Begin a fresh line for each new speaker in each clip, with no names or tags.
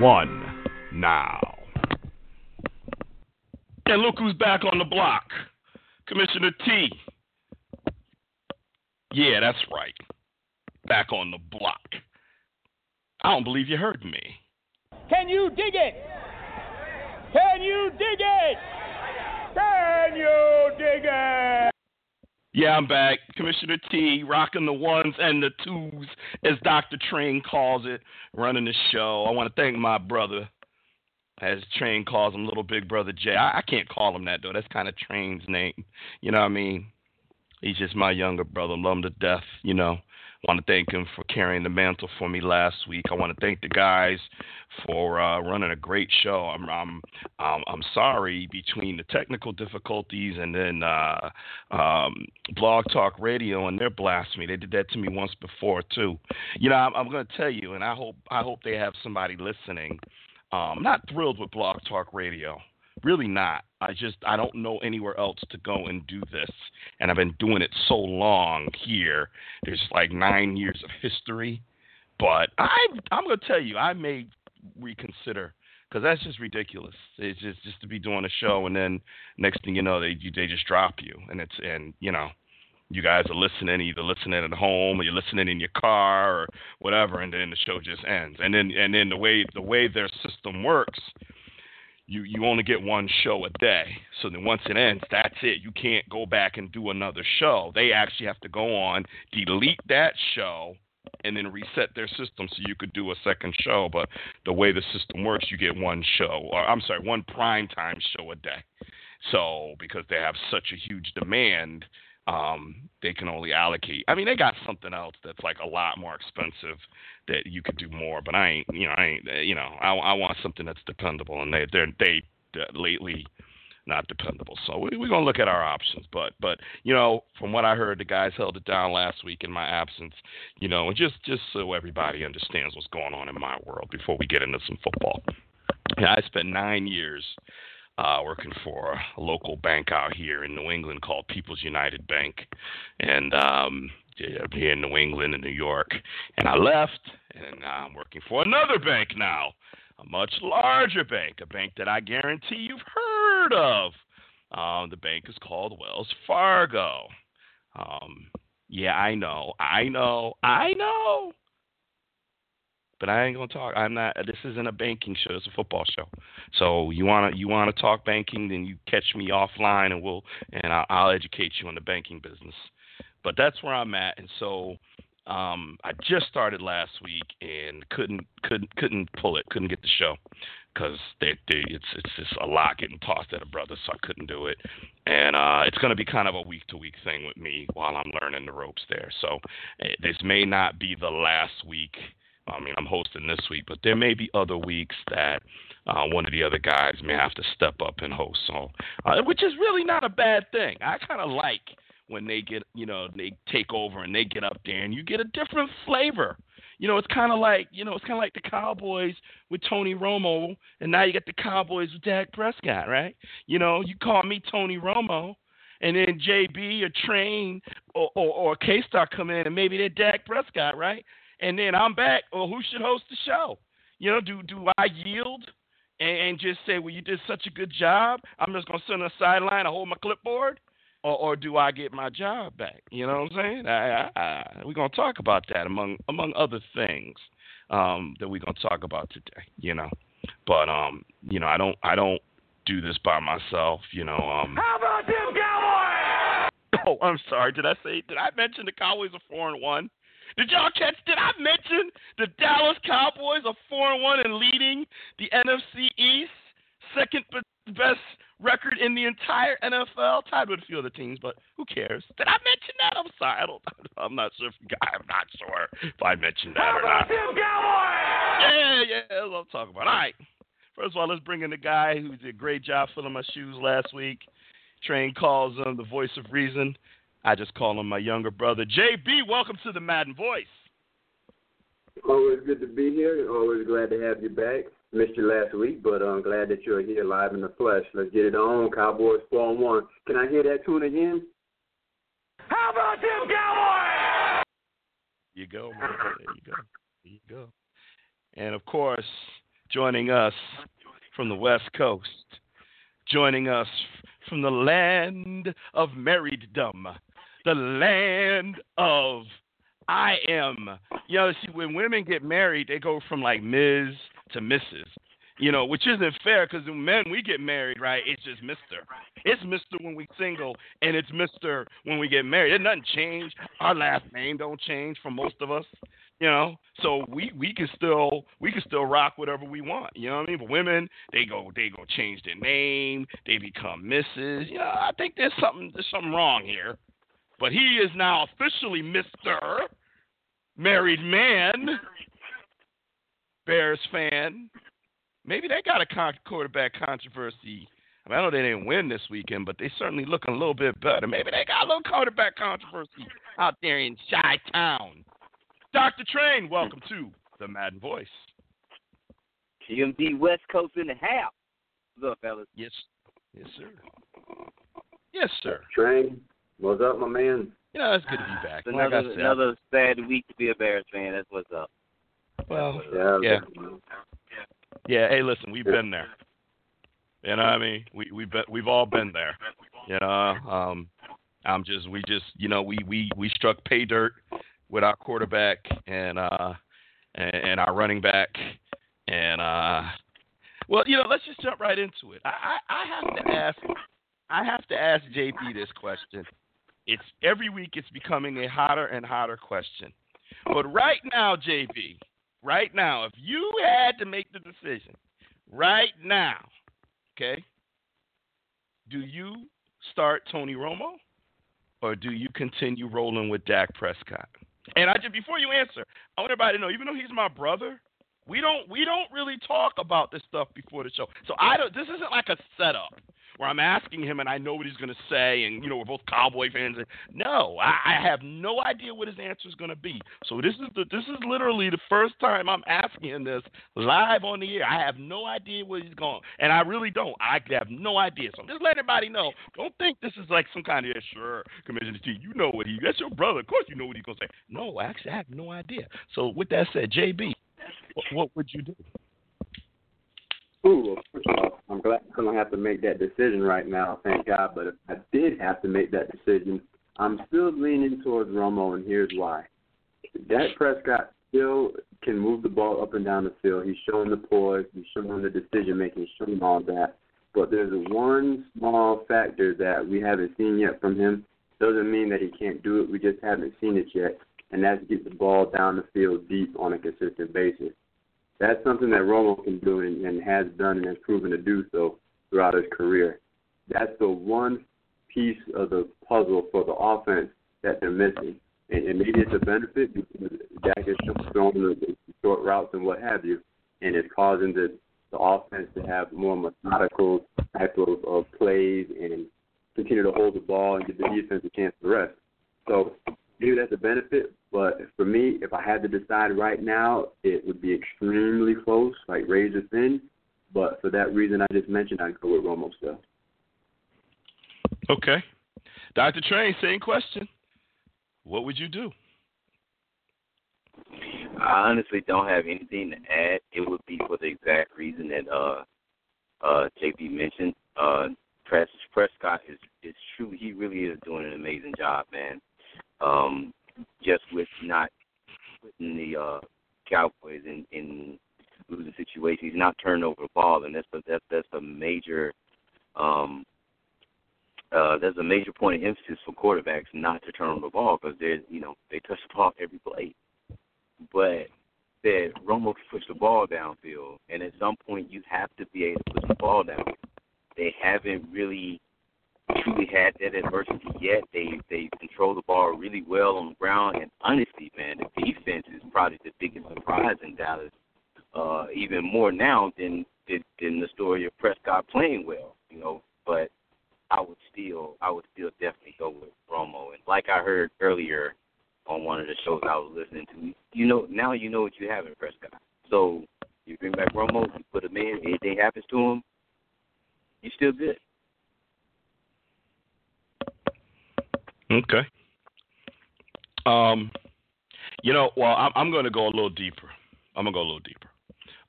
one, now.
And look who's back on the block. Commissioner T. Yeah, that's right. Back on the block. I don't believe you heard me.
Can you dig it? Can you dig it? Can you dig it?
Yeah, I'm back. Commissioner T, rocking the ones and the twos, as Dr. Train calls it, running the show. I want to thank my brother, as Train calls him, Little Big Brother Jay. I, I can't call him that, though. That's kind of Train's name. You know what I mean? He's just my younger brother. Love him to death, you know. Want to thank him for carrying the mantle for me last week. I want to thank the guys for uh, running a great show. I'm I'm I'm, I'm sorry between the technical difficulties and then uh, um, Blog Talk Radio and their blasphemy. They did that to me once before too. You know, I'm, I'm going to tell you, and I hope I hope they have somebody listening. Um, I'm not thrilled with Blog Talk Radio. Really not. I just I don't know anywhere else to go and do this, and I've been doing it so long here. There's like nine years of history, but I I'm gonna tell you I may reconsider because that's just ridiculous. It's just just to be doing a show and then next thing you know they they just drop you and it's and you know you guys are listening either listening at home or you're listening in your car or whatever and then the show just ends and then and then the way the way their system works you you only get one show a day. So then once it ends, that's it. You can't go back and do another show. They actually have to go on, delete that show, and then reset their system so you could do a second show. But the way the system works, you get one show, or I'm sorry, one prime time show a day. So because they have such a huge demand, um, they can only allocate. I mean, they got something else that's like a lot more expensive that you could do more. But I ain't, you know, I ain't, you know, I, I want something that's dependable, and they they're they uh, lately not dependable. So we, we're gonna look at our options. But but you know, from what I heard, the guys held it down last week in my absence. You know, and just just so everybody understands what's going on in my world before we get into some football. Yeah, I spent nine years uh, working for a local bank out here in New England called People's United Bank, and um, here in New England and New York. And I left, and I'm working for another bank now, a much larger bank, a bank that I guarantee you've heard of. Um, the bank is called Wells Fargo. Um, yeah, I know, I know, I know. But I ain't gonna talk. I'm not. This isn't a banking show. It's a football show. So you wanna you wanna talk banking, then you catch me offline, and we'll and I'll, I'll educate you on the banking business. But that's where I'm at, and so um, I just started last week and couldn't couldn't couldn't pull it, couldn't get the show because they, they it's it's just a lot getting tossed at a brother, so I couldn't do it. And uh, it's going to be kind of a week to week thing with me while I'm learning the ropes there. So uh, this may not be the last week I mean, I'm hosting this week, but there may be other weeks that uh, one of the other guys may have to step up and host. So, uh, which is really not a bad thing. I kind of like when they get, you know, they take over and they get up there, and you get a different flavor. You know, it's kind of like, you know, it's kind of like the Cowboys with Tony Romo, and now you got the Cowboys with Dak Prescott, right? You know, you call me Tony Romo, and then JB or Train or or, or KStarr come in, and maybe they're Dak Prescott, right? And then I'm back. Well, who should host the show? You know, do do I yield and, and just say, well, you did such a good job? I'm just gonna sit on the sideline and hold my clipboard, or, or do I get my job back? You know what I'm saying? I, I, I, we're gonna talk about that among among other things um, that we're gonna talk about today. You know, but um, you know, I don't I don't do this by myself. You know. Um,
How about them Cowboys?
oh, I'm sorry. Did I say? Did I mention the Cowboys are four and one? Did y'all catch? Did I mention the Dallas Cowboys are four and one and leading the NFC East, second best record in the entire NFL, tied with a few other teams, but who cares? Did I mention that? I'm sorry. I don't. I'm not sure. If, I'm not sure if I mentioned that
How
or not. Yeah, yeah, that's what I'm talking about. All right. First of all, let's bring in the guy who did a great job filling my shoes last week. Train calls him the voice of reason. I just call him my younger brother. JB, welcome to the Madden Voice.
Always good to be here. Always glad to have you back. Missed you last week, but I'm glad that you're here live in the flesh. Let's get it on. Cowboys 4 1. Can I hear that tune again?
How about them Cowboys?
You go, man. There you go. There you go. And of course, joining us from the West Coast, joining us from the land of marrieddom, the land of I am. You know, see, when women get married, they go from like Ms. to Mrs. You know, which isn't fair because when men we get married, right? It's just Mister. It's Mister when we single, and it's Mister when we get married. There's nothing change. Our last name don't change for most of us. You know, so we we can still we can still rock whatever we want. You know what I mean? But women, they go they go change their name. They become Mrs. You know, I think there's something there's something wrong here. But he is now officially Mister Married Man. Bears fan. Maybe they got a con- quarterback controversy. I, mean, I know they didn't win this weekend, but they certainly looking a little bit better. Maybe they got a little quarterback controversy out there in Chi Town. Dr. Train, welcome to the Madden Voice.
GMD West Coast in the house. What's up, fellas?
Yes, yes, sir. Yes, sir.
Train, what's up, my man?
You know, it's good to be back.
It's
Like
another
I said,
another sad week to be a Bears fan. That's what's up.
well,
Yeah.
Yeah. yeah. Hey, listen, we've been there. You know what I mean? We we have we've all been there. You know, um, I'm just we just you know we we we struck pay dirt with our quarterback and uh and, and our running back and uh well you know let's just jump right into it. I I, I have to ask I have to ask JB this question. It's every week it's becoming a hotter and hotter question. But right now, JB, right now, if you had to make the decision right now, okay, do you start Tony Romo or do you continue rolling with Dak Prescott? And I just before you answer, I want everybody to know, even though he's my brother, we don't we don't really talk about this stuff before the show. So I don't. This isn't like a setup where I'm asking him and I know what he's going to say, and you know we're both Cowboy fans. And No, I, I have no idea what his answer is going to be. So this is the this is literally the first time I'm asking him this live on the air. I have no idea where he's going, and I really don't. I have no idea. So just letting everybody know. Don't think this is like some kind of yeah, sure Commissioner T. You know what he? That's your brother. Of course you know what he's going to say. No, actually I have no idea. So with that said, JB, what, what would you do?
Ooh, well, of all, I'm glad I don't have to make that decision right now, thank God. But if I did have to make that decision, I'm still leaning towards Romo, and here's why. Dak Prescott still can move the ball up and down the field. He's showing the poise. He's showing the decision making. He's showing all that. But there's one small factor that we haven't seen yet from him. Doesn't mean that he can't do it. We just haven't seen it yet, and that's get the ball down the field deep on a consistent basis. That's something that Romo can do and, and has done and has proven to do so throughout his career. That's the one piece of the puzzle for the offense that they're missing. And, and maybe it's a benefit because Dak is throwing the, short routes and what have you, and it's causing the, the offense to have more methodical type of, of plays and continue to hold the ball and give the defense a chance to rest. So maybe that's a benefit, but for me, if I had to decide right now, it would be extremely close, like razor thin. But for that reason I just mentioned, I'd go with Romo still.
Okay. Dr. Train, same question. What would you do?
I honestly don't have anything to add. It would be for the exact reason that uh uh JB mentioned. Uh Pres Prescott is is true. He really is doing an amazing job, man. Um, just with not putting the uh, Cowboys in in losing situations. He's not turning over the ball, and that's a, that's that's a major um, uh, there's a major point of emphasis for quarterbacks not to turn over the ball because they you know they touch the ball every play. But that Romo can push the ball downfield, and at some point you have to be able to push the ball down. They haven't really truly had that adversity yet. They they control the ball really well on the ground, and honestly, man, the defense is probably the biggest surprise in Dallas. Uh, even more now than, than than the story of Prescott playing well, you know. But I would still I would still definitely go with Romo. And like I heard earlier on one of the shows I was listening to, you know now you know what you have in Prescott. So you bring back Romo, you put him in, anything happens to him, you're still good.
Okay. Um, you know, well, I'm, I'm going to go a little deeper. I'm going to go a little deeper.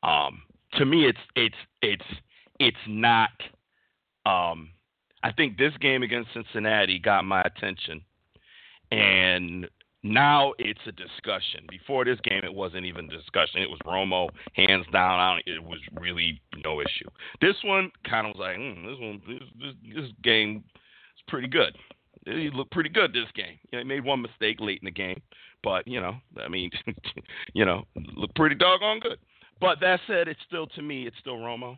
Um, to me, it's it's it's it's not. Um, I think this game against Cincinnati got my attention, and now it's a discussion. Before this game, it wasn't even a discussion. It was Romo hands down. it was really no issue. This one kind of was like, mm, this one, this, this, this game is pretty good he looked pretty good this game. You know, he made one mistake late in the game, but you know, I mean, you know, looked pretty doggone good. But that said, it's still to me, it's still Romo.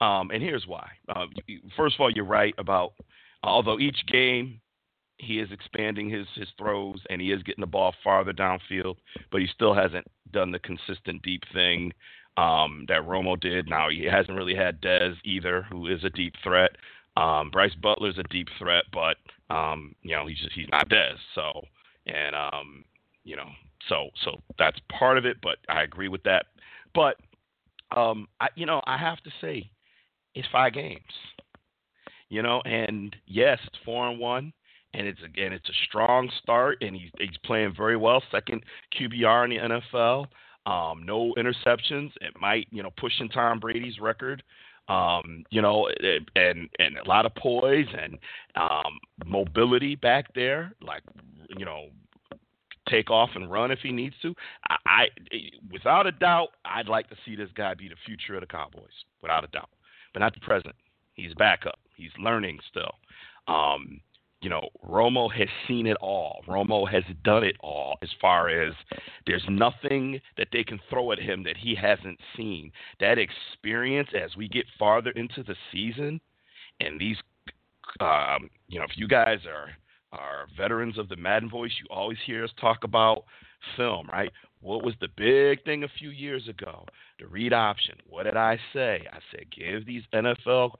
Um, and here's why. Uh, first of all, you're right about although each game he is expanding his his throws and he is getting the ball farther downfield, but he still hasn't done the consistent deep thing um, that Romo did. Now he hasn't really had Dez either, who is a deep threat. Um, Brice Butler's a deep threat, but um, you know he's just he's not Dez. So and um, you know so so that's part of it. But I agree with that. But um, I you know I have to say it's five games. You know, and yes, it's four and one, and it's again it's a strong start, and he's he's playing very well. Second QBR in the NFL. Um, no interceptions. It might, you know, pushing Tom Brady's record um, you know, and and a lot of poise and um, mobility back there, like you know, take off and run if he needs to. I, I, without a doubt, I'd like to see this guy be the future of the Cowboys, without a doubt, but not the present. He's backup. He's learning still. Um, you know, Romo has seen it all. Romo has done it all as far as there's nothing that they can throw at him that he hasn't seen. That experience as we get farther into the season and these um, you know, if you guys are are veterans of the Madden voice, you always hear us talk about film, right? What was the big thing a few years ago? The read option. What did I say? I said give these NFL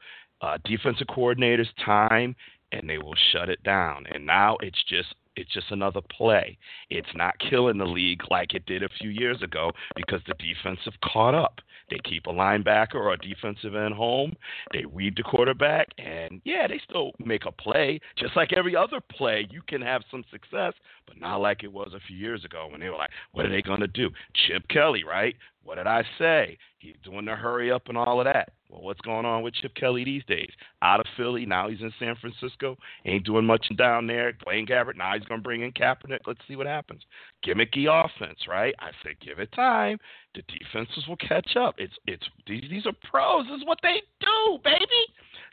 uh, defensive coordinators time and they will shut it down. And now it's just it's just another play. It's not killing the league like it did a few years ago because the defense have caught up. They keep a linebacker or a defensive end home. They read the quarterback, and yeah, they still make a play. Just like every other play, you can have some success, but not like it was a few years ago when they were like, what are they going to do? Chip Kelly, right? What did I say? He's doing the hurry up and all of that. Well, what's going on with Chip Kelly these days? Out of Philly, now he's in San Francisco. Ain't doing much down there. Blaine Gabbert, now he's going to bring in Kaepernick. Let's see what happens. Gimmicky offense, right? I said, give it time. The defenses will catch up. It's it's these these are pros. This is what they do, baby.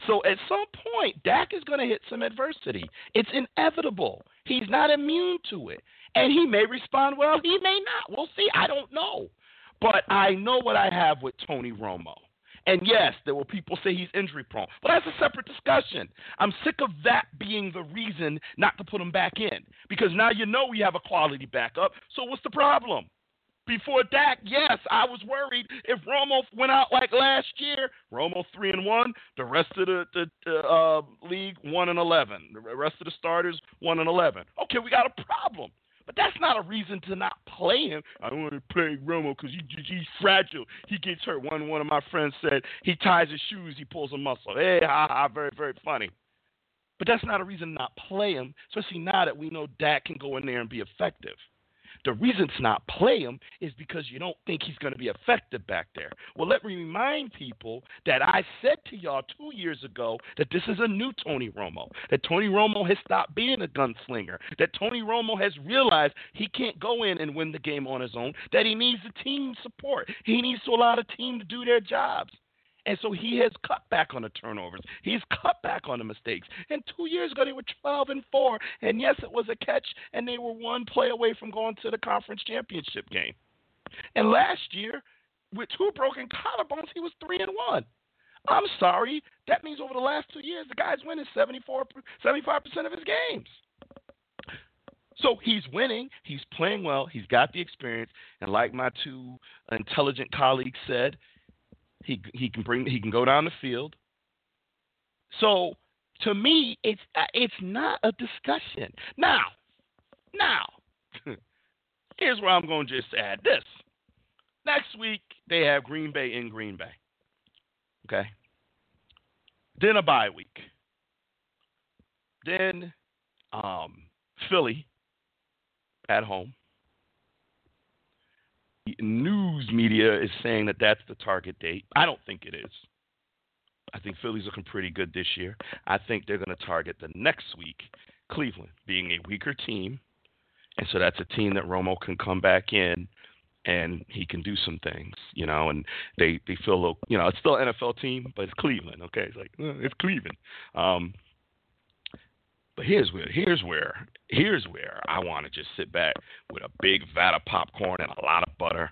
So at some point, Dak is going to hit some adversity. It's inevitable. He's not immune to it, and he may respond well. He may not. We'll see. I don't know. But I know what I have with Tony Romo. And yes, there will people say he's injury prone, but that's a separate discussion. I'm sick of that being the reason not to put him back in because now you know we have a quality backup. So what's the problem? Before Dak, yes, I was worried if Romo went out like last year. Romo three and one, the rest of the, the uh, league one and eleven. The rest of the starters one and eleven. Okay, we got a problem. But that's not a reason to not play him. I want to play Romo because he, he's fragile. He gets hurt. One one of my friends said he ties his shoes, he pulls a muscle. Hey, ha ha, very very funny. But that's not a reason to not play him, especially now that we know Dak can go in there and be effective. The reason to not play him is because you don't think he's going to be effective back there. Well, let me remind people that I said to y'all two years ago that this is a new Tony Romo, that Tony Romo has stopped being a gunslinger, that Tony Romo has realized he can't go in and win the game on his own, that he needs the team support. He needs to allow the team to do their jobs. And so he has cut back on the turnovers. He's cut back on the mistakes. And two years ago, they were 12 and 4. And yes, it was a catch, and they were one play away from going to the conference championship game. And last year, with two broken collarbones, he was 3 and 1. I'm sorry. That means over the last two years, the guy's winning 74, 75% of his games. So he's winning. He's playing well. He's got the experience. And like my two intelligent colleagues said, he he can bring he can go down the field. So to me, it's uh, it's not a discussion. Now, now, here's where I'm going to just add this. Next week they have Green Bay in Green Bay. Okay. Then a bye week. Then um, Philly at home news media is saying that that's the target date. I don't think it is. I think Philly's looking pretty good this year. I think they're going to target the next week, Cleveland, being a weaker team. And so that's a team that Romo can come back in and he can do some things, you know, and they, they feel little, you know, it's still an NFL team, but it's Cleveland, okay? It's like, it's Cleveland. Um, but here's where here's where here's where I want to just sit back with a big vat of popcorn and a lot of butter.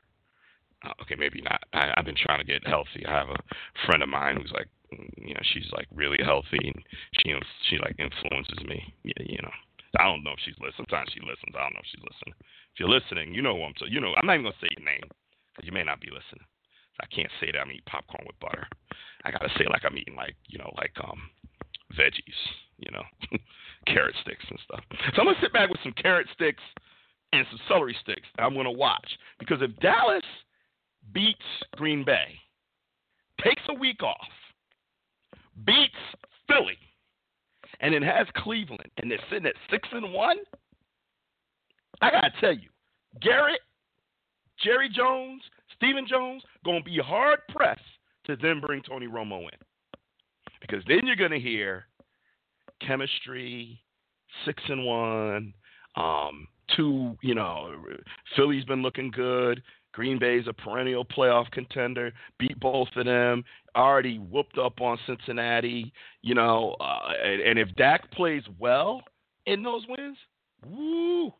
Uh, okay, maybe not. I, I've been trying to get healthy. I have a friend of mine who's like, you know, she's like really healthy and she she like influences me. Yeah, you know. I don't know if she's listening. Sometimes she listens. I don't know if she's listening. If you're listening, you know who I'm. So you know, I'm not even gonna say your name because you may not be listening. I can't say that I'm eating popcorn with butter. I gotta say like I'm eating like you know like um veggies. You know. carrot sticks and stuff. So I'm gonna sit back with some carrot sticks and some celery sticks. I'm gonna watch because if Dallas beats Green Bay, takes a week off, beats Philly, and then has Cleveland, and they're sitting at six and one, I gotta tell you, Garrett, Jerry Jones, Stephen Jones, gonna be hard pressed to then bring Tony Romo in, because then you're gonna hear chemistry, six and one. Um, two, you know, Philly's been looking good. Green Bay's a perennial playoff contender. Beat both of them. Already whooped up on Cincinnati. You know, uh, and, and if Dak plays well in those wins, woo!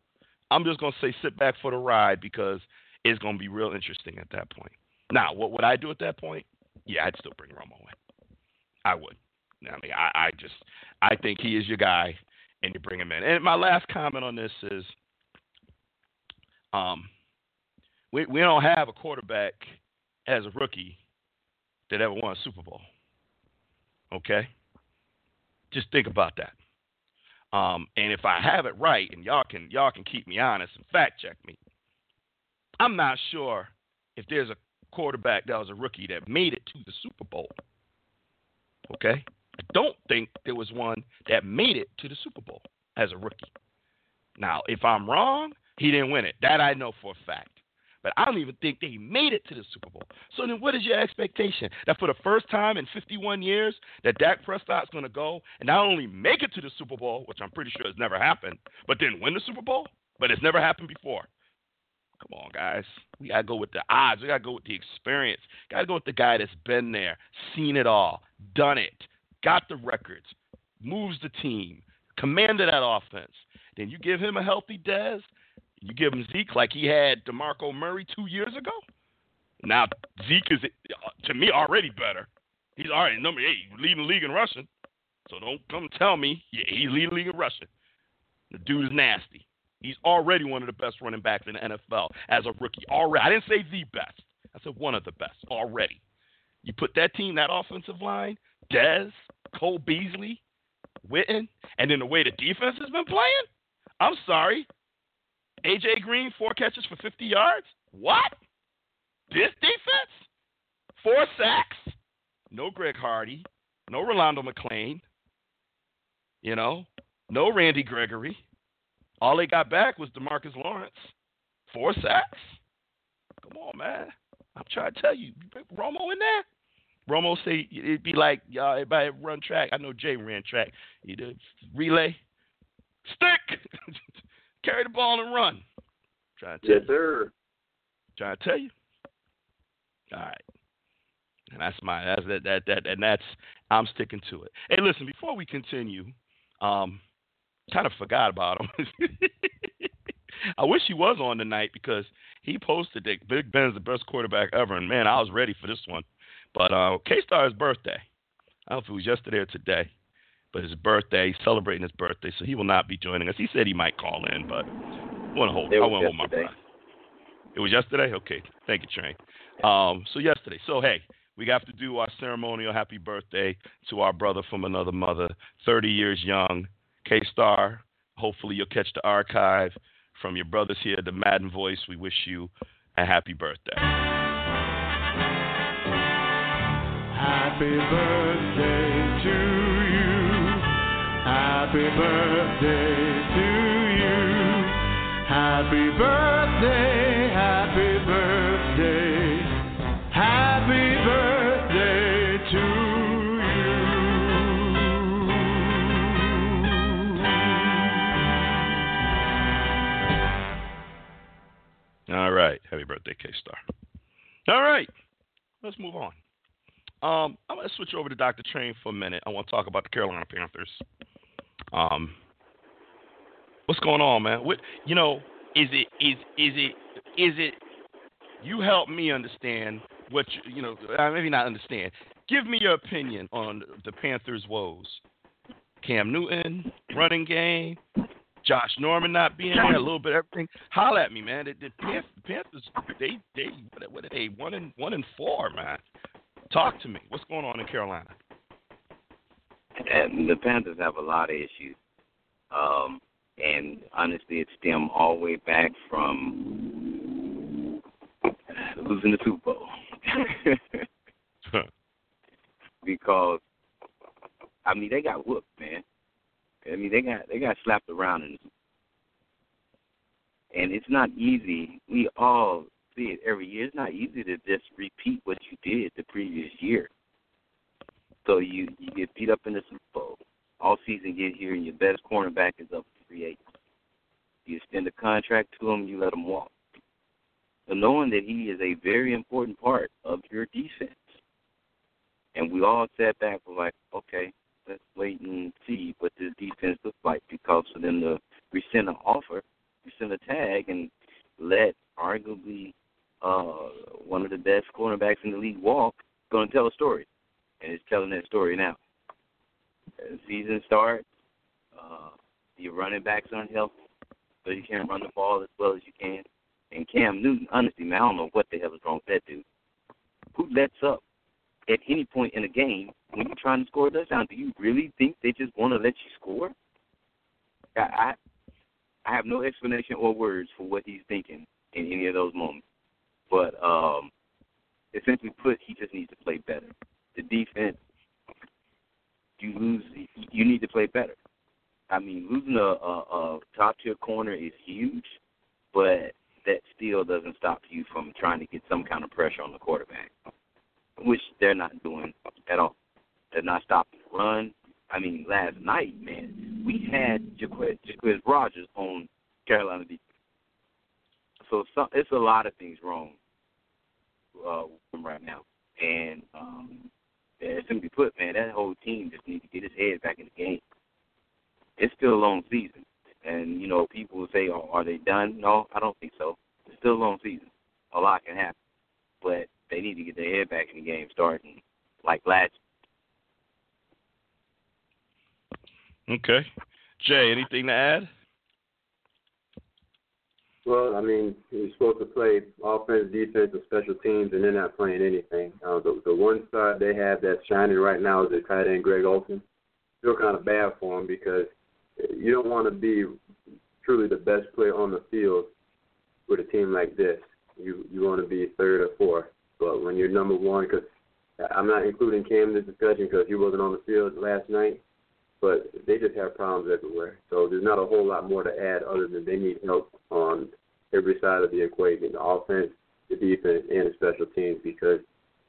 I'm just gonna say sit back for the ride because it's gonna be real interesting at that point. Now, what would I do at that point? Yeah, I'd still bring Romo in. I would. I mean, I, I just I think he is your guy, and you bring him in. And my last comment on this is, um, we we don't have a quarterback as a rookie that ever won a Super Bowl. Okay, just think about that. Um, and if I have it right, and y'all can y'all can keep me honest and fact check me, I'm not sure if there's a quarterback that was a rookie that made it to the Super Bowl. Okay, I don't think there was one that made it to the Super Bowl as a rookie. Now, if I'm wrong, he didn't win it. That I know for a fact. But I don't even think they made it to the Super Bowl. So then what is your expectation? That for the first time in 51 years, that Dak Prescott's going to go and not only make it to the Super Bowl, which I'm pretty sure has never happened, but then win the Super Bowl? But it's never happened before. Come on, guys. We got to go with the odds. We got to go with the experience. Got to go with the guy that's been there, seen it all, done it, got the records, moves the team, commanded that offense. Then you give him a healthy Dez, you give him Zeke like he had DeMarco Murray two years ago. Now Zeke is to me already better. He's already number eight, leading the league in rushing. So don't come tell me yeah, he's leading the league in rushing. The dude is nasty. He's already one of the best running backs in the NFL as a rookie. Already, I didn't say the best. I said one of the best already. You put that team, that offensive line, Dez, Cole Beasley, Witten, and then the way the defense has been playing, I'm sorry. AJ Green, four catches for 50 yards? What? This defense? Four sacks? No Greg Hardy. No Rolando McClain. You know, no Randy Gregory. All they got back was Demarcus Lawrence. Four sacks? Come on, man. I'm trying to tell you, Romo in there. Romo say it'd be like y'all everybody run track. I know Jay ran track. You Either relay, stick, carry the ball and run. Trying to tell
Yes,
you.
sir.
Trying to tell you. All right. And that's my that's that that that and that's I'm sticking to it. Hey, listen, before we continue, um, kind of forgot about him. I wish he was on tonight because he posted that Big Ben's the best quarterback ever, and man, I was ready for this one. But uh, KStarr's birthday. I don't know if it was yesterday or today, but his birthday, he's celebrating his birthday, so he will not be joining us. He said he might call in, but I want to hold. I want to hold my breath. It was yesterday. Okay, thank you, Train. Um, so yesterday. So hey, we have to do our ceremonial happy birthday to our brother from another mother, 30 years young, K Star. Hopefully you'll catch the archive from your brothers here, the Madden Voice. We wish you a happy birthday.
Happy birthday to you. Happy birthday to you. Happy birthday,
All right. Happy birthday, K Star. All right. Let's move on. Um, I'm going to switch over to Dr. Train for a minute. I want to talk about the Carolina Panthers. Um, what's going on, man? What you know? Is it is is it is it? You help me understand what you, you know. uh, Maybe not understand. Give me your opinion on the Panthers' woes. Cam Newton, running game, Josh Norman not being there, a little bit of everything. Holla at me, man. The, the Panthers, Panthers, they they what, what are they? One and one and four, man. Talk to me. What's going on in Carolina?
And the Panthers have a lot of issues. Um, and honestly, it stemmed all the way back from losing the Super Bowl. because, I mean, they got whooped, man. I mean, they got they got slapped around Bowl. And it's not easy. We all see it every year. It's not easy to just repeat what you did the previous year. So you you get beat up in the Super Bowl. All season get here and your best cornerback is up to free agent. You extend a contract to him, you let him walk. So knowing that he is a very important part of your defense. And we all sat back and were like, okay, let's wait and see what this defense looks like because for them to rescind an offer, rescind a tag and let arguably uh one of the best cornerbacks in the league walk, gonna tell a story and it's telling that story now. As season starts, uh, your running backs aren't healthy, so you can't run the ball as well as you can. And Cam Newton, honestly, man, I don't know what the hell is wrong with that dude. Who lets up at any point in a game when you're trying to score a touchdown? Do you really think they just want to let you score? I, I have no explanation or words for what he's thinking in any of those moments. But um, essentially put, he just needs to play better the defense, you lose. You need to play better. I mean, losing a, a, a top tier corner is huge, but that still doesn't stop you from trying to get some kind of pressure on the quarterback, which they're not doing at all. They're not stopping the run. I mean, last night, man, we had Jacquizz Rodgers on Carolina defense. So some, it's a lot of things wrong uh, right now, and um, yeah, simply put, man, that whole team just needs to get his head back in the game. It's still a long season, and you know people will say, "Oh, are they done?" No, I don't think so. It's still a long season. A lot can happen, but they need to get their head back in the game, starting like last.
Okay, Jay, anything to add?
Well, I mean, you're supposed to play offense, defense, and special teams, and they're not playing anything. Uh, the, the one star they have that's shining right now is the tight end Greg Olsen. Feel kind of bad for him because you don't want to be truly the best player on the field with a team like this. You you want to be third or fourth. But when you're number one, because I'm not including Cam in this discussion because he wasn't on the field last night, but they just have problems everywhere. So there's not a whole lot more to add other than they need help on every side of the equation: the offense, the defense, and the special teams. Because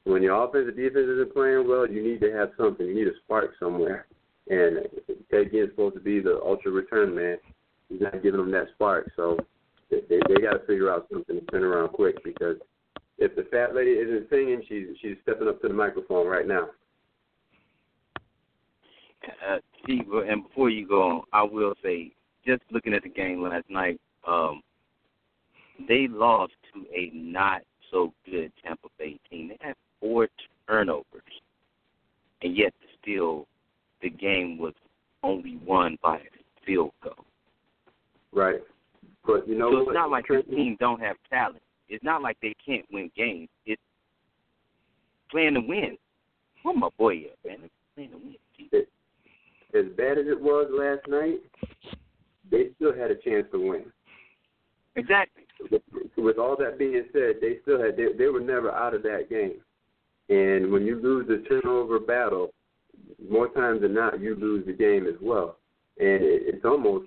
when your offense and defense isn't playing well, you need to have something. You need a spark somewhere. And Ted Ginn is supposed to be the ultra return man. He's not giving them that spark. So they they, they got to figure out something to turn around quick because if the fat lady isn't singing, she's she's stepping up to the microphone right now.
Uh, see, and before you go on, I will say, just looking at the game last night, um, they lost to a not so good Tampa Bay team. They had four turnovers, and yet still the game was only won by a field goal.
Right. But you know
so it's
what?
not like this team don't have talent. It's not like they can't win games. It's playing to win. Where my boy at, man? It's playing to win.
As bad as it was last night, they still had a chance to win.
Exactly.
With, with all that being said, they still had they, they were never out of that game. And when you lose the turnover battle, more times than not, you lose the game as well. And it, it's almost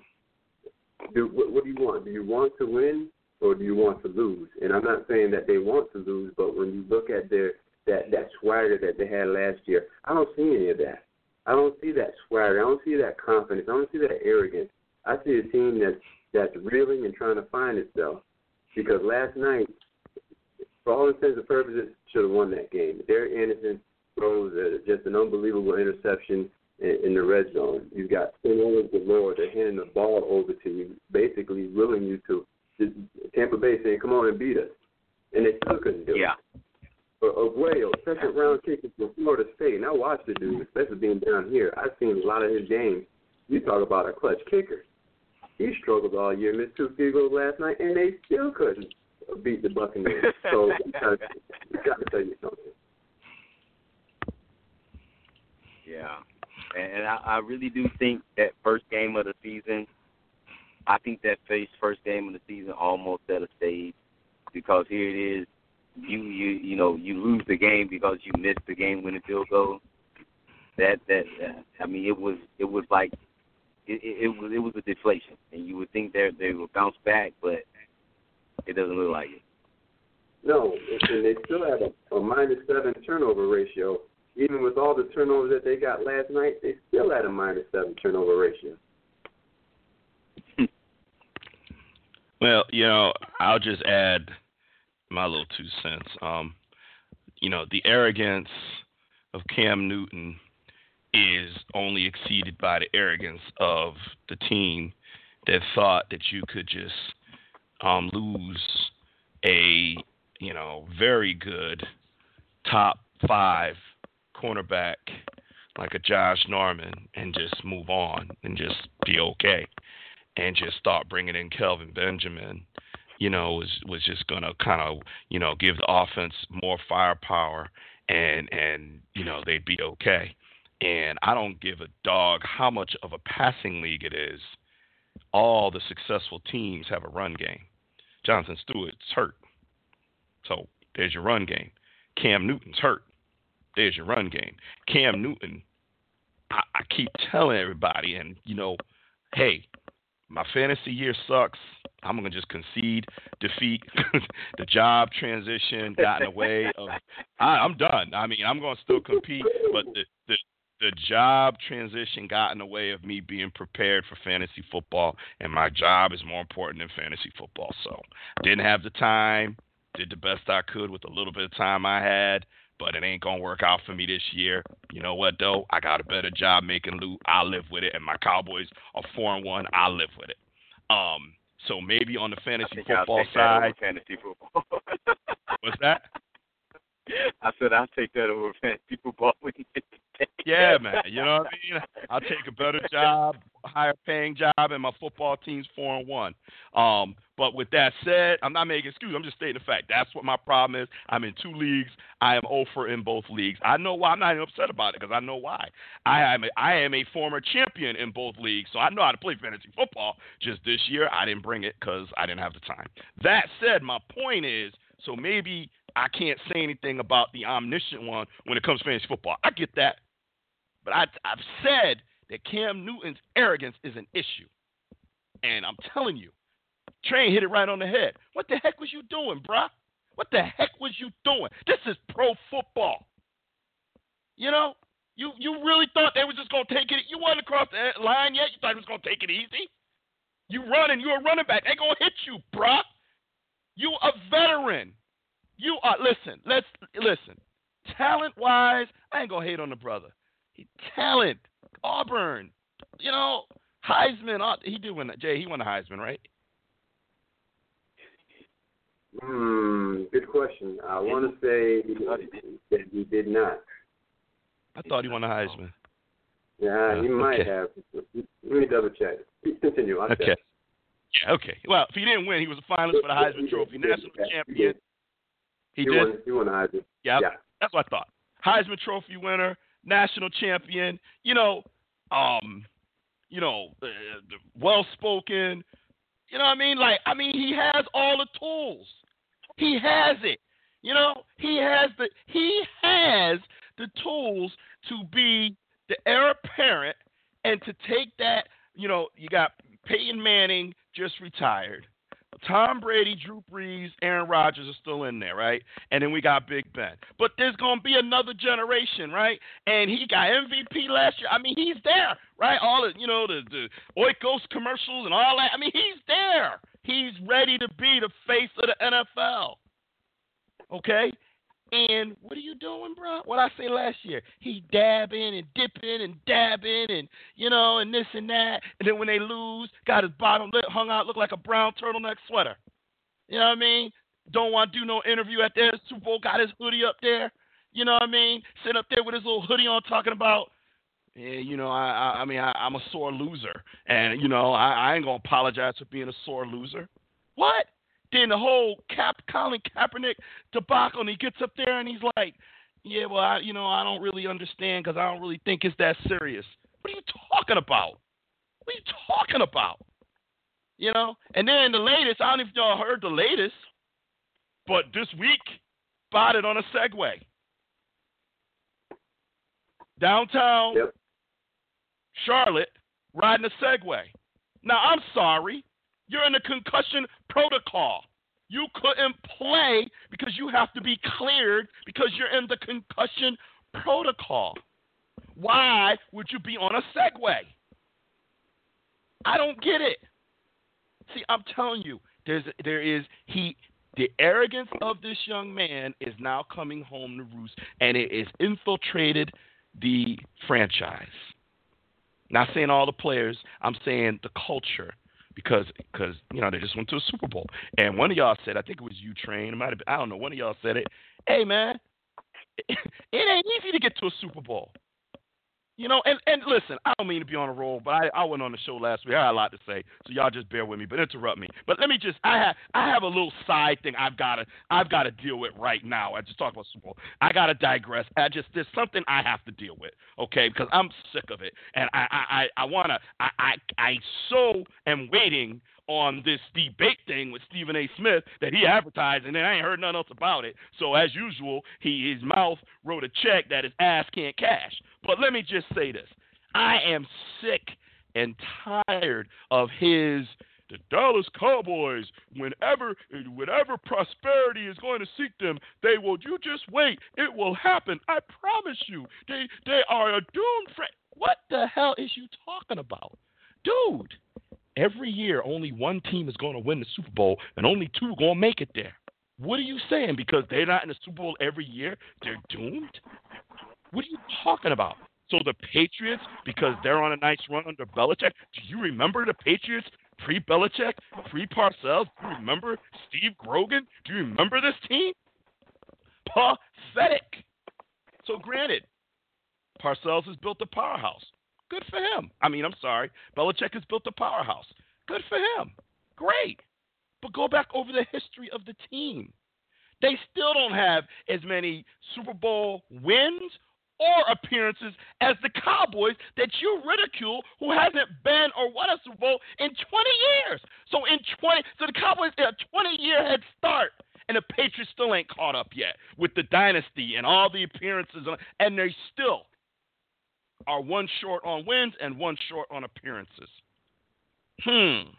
do what, what do you want? Do you want to win or do you want to lose? And I'm not saying that they want to lose, but when you look at their that that swagger that they had last year, I don't see any of that. I don't see that swagger. I don't see that confidence. I don't see that arrogance. I see a team that's that's reeling and trying to find itself. Because last night, for all intents and purposes, should have won that game. Derek Anderson throws a, just an unbelievable interception in, in the red zone. You've got turnovers galore. They're handing the ball over to you, basically willing you to Tampa Bay saying, "Come on and beat us," and they still couldn't do it.
Yeah.
it. But Aguayo, second round kicker from Florida State, and I watched the dude, especially being down here. I've seen a lot of his games. You talk about a clutch kicker. He struggled all year, missed two field goals last night, and they still couldn't beat the Buccaneers. So we got to tell you something.
Yeah, and I, I really do think that first game of the season, I think that face first game of the season almost set a stage because here it is, you you you know you lose the game because you missed the game winning field goal. That that uh, I mean it was it was like it, it, it was it was a deflation, and you would think they they would bounce back, but it doesn't look like it.
No, and they still have a, a minus seven turnover ratio. Even with all the turnovers that they got last night, they still had a minus seven turnover ratio.
Well, you know, I'll just add my little two cents. Um, you know, the arrogance of Cam Newton is only exceeded by the arrogance of the team that thought that you could just um, lose a you know very good top five cornerback like a Josh Norman and just move on and just be okay and just start bringing in Kelvin Benjamin, you know, was was just gonna kind of you know give the offense more firepower and and you know they'd be okay. And I don't give a dog how much of a passing league it is. All the successful teams have a run game. Jonathan Stewart's hurt, so there's your run game. Cam Newton's hurt. There's your run game. Cam Newton, I, I keep telling everybody, and you know, hey, my fantasy year sucks. I'm gonna just concede defeat. the job transition got in the way of. I, I'm done. I mean, I'm gonna still compete, but the, the the job transition got in the way of me being prepared for fantasy football, and my job is more important than fantasy football. So, didn't have the time. Did the best I could with the little bit of time I had, but it ain't gonna work out for me this year. You know what though? I got a better job making loot. I live with it, and my Cowboys are four and one. I live with it. Um, so maybe on the fantasy football
take that over
side,
fantasy football.
what's that?
I said I'll take that over fantasy football.
Yeah, man. You know what I mean? I'll take a better job, higher paying job, and my football team's four and one. Um, but with that said, I'm not making excuses. I'm just stating the fact. That's what my problem is. I'm in two leagues. I am over in both leagues. I know why. I'm not even upset about it because I know why. I am a, I am a former champion in both leagues, so I know how to play fantasy football. Just this year, I didn't bring it because I didn't have the time. That said, my point is, so maybe I can't say anything about the omniscient one when it comes to fantasy football. I get that. But I, I've said that Cam Newton's arrogance is an issue. And I'm telling you, Train hit it right on the head. What the heck was you doing, bruh? What the heck was you doing? This is pro football. You know, you you really thought they was just gonna take it? You wasn't across the line yet. You thought it was gonna take it easy. You running, you a running back. They gonna hit you, bruh. You a veteran. You are. Listen, let's listen. Talent wise, I ain't gonna hate on the brother. He talent, Auburn. You know, Heisman. uh, He did win that. Jay, he won the Heisman, right?
Hmm, good question. I want to say that he did not.
I thought he won the Heisman.
Yeah, he
Uh,
might
okay.
have. Let me double check. Continue. I'll
Okay.
check.
Yeah, okay. Well, if he didn't win, he was a finalist for the Heisman Trophy, national champion. He
He
did.
won. He won Heisman.
Yep.
Yeah.
That's what I thought. Heisman Trophy winner, national champion. You know, um, you know, uh, well spoken. You know what I mean? Like, I mean, he has all the tools. He has it. You know, he has the he has the tools to be the heir apparent and to take that. You know, you got Peyton Manning just retired. Tom Brady, Drew Brees, Aaron Rodgers are still in there, right? And then we got Big Ben. But there's going to be another generation, right? And he got MVP last year. I mean, he's there, right? All the, you know, the, the Oikos commercials and all that. I mean, he's there. He's ready to be the face of the NFL. Okay? And what are you doing, bro? What I say last year? He dabbing and dipping and dabbing and you know and this and that. And then when they lose, got his bottom lip hung out, look like a brown turtleneck sweater. You know what I mean? Don't want to do no interview at the Super Bowl. Got his hoodie up there. You know what I mean? Sitting up there with his little hoodie on, talking about. Yeah, you know, I, I, I mean, I, I'm a sore loser, and you know, I, I ain't gonna apologize for being a sore loser. What? Then the whole Cap Colin Kaepernick debacle, and he gets up there and he's like, "Yeah, well, I, you know, I don't really understand because I don't really think it's that serious." What are you talking about? What are you talking about? You know? And then the latest, I don't know if y'all heard the latest, but this week, spotted on a Segway. Downtown
Yep.
Charlotte, riding a Segway. Now, I'm sorry. You're in the concussion protocol. You couldn't play because you have to be cleared because you're in the concussion protocol. Why would you be on a Segway? I don't get it. See, I'm telling you, there's there is he the arrogance of this young man is now coming home to roost, and it is infiltrated the franchise. Not saying all the players, I'm saying the culture because because you know they just went to a Super Bowl, and one of y'all said, I think it was you, Train, it might have been, I don't know, one of y'all said it. Hey man, it ain't easy to get to a Super Bowl. You know, and, and listen, I don't mean to be on a roll, but I, I went on the show last week. I had a lot to say, so y'all just bear with me, but interrupt me. But let me just I have I have a little side thing I've gotta I've gotta deal with right now. I just talk about Super Bowl. I gotta digress. I just there's something I have to deal with, okay? Because I'm sick of it. And I I, I, I wanna I, I I so am waiting on this debate thing with Stephen A. Smith that he advertised, and then I ain't heard nothing else about it. So as usual, he his mouth wrote a check that his ass can't cash. But let me just say this: I am sick and tired of his the Dallas Cowboys. Whenever whenever prosperity is going to seek them, they will. You just wait; it will happen. I promise you. They they are a doomed friend. What the hell is you talking about, dude? Every year, only one team is going to win the Super Bowl, and only two are going to make it there. What are you saying? Because they're not in the Super Bowl every year, they're doomed? What are you talking about? So the Patriots, because they're on a nice run under Belichick, do you remember the Patriots pre Belichick, pre Parcells? Do you remember Steve Grogan? Do you remember this team? Pathetic. So granted, Parcells has built a powerhouse. Good for him. I mean, I'm sorry. Belichick has built a powerhouse. Good for him. Great. But go back over the history of the team. They still don't have as many Super Bowl wins or appearances as the Cowboys that you ridicule who hasn't been or won a Super Bowl in 20 years. So in 20 so the Cowboys get a 20 year head start and the Patriots still ain't caught up yet with the dynasty and all the appearances and they still are one short on wins and one short on appearances. Hmm.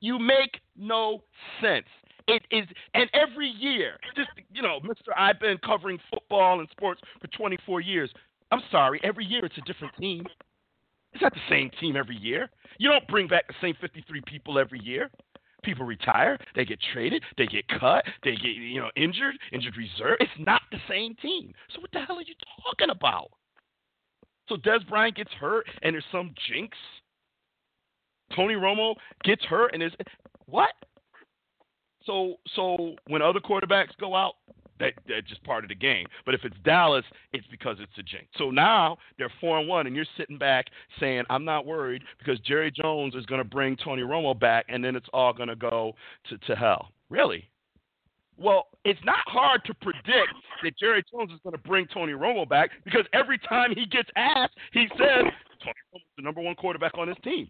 You make no sense. It is, and every year, just you know, Mister, I've been covering football and sports for 24 years. I'm sorry, every year it's a different team. It's not the same team every year. You don't bring back the same 53 people every year. People retire, they get traded, they get cut, they get you know injured, injured reserve. It's not the same team. So what the hell are you talking about? So Dez Bryant gets hurt, and there's some jinx. Tony Romo gets hurt, and is what? So so when other quarterbacks go out, that that's just part of the game. But if it's Dallas, it's because it's a jinx. So now they're four and one, and you're sitting back saying, "I'm not worried because Jerry Jones is going to bring Tony Romo back, and then it's all going to go to to hell." Really? Well, it's not hard to predict that Jerry Jones is going to bring Tony Romo back because every time he gets asked, he says Tony Romo's the number one quarterback on his team.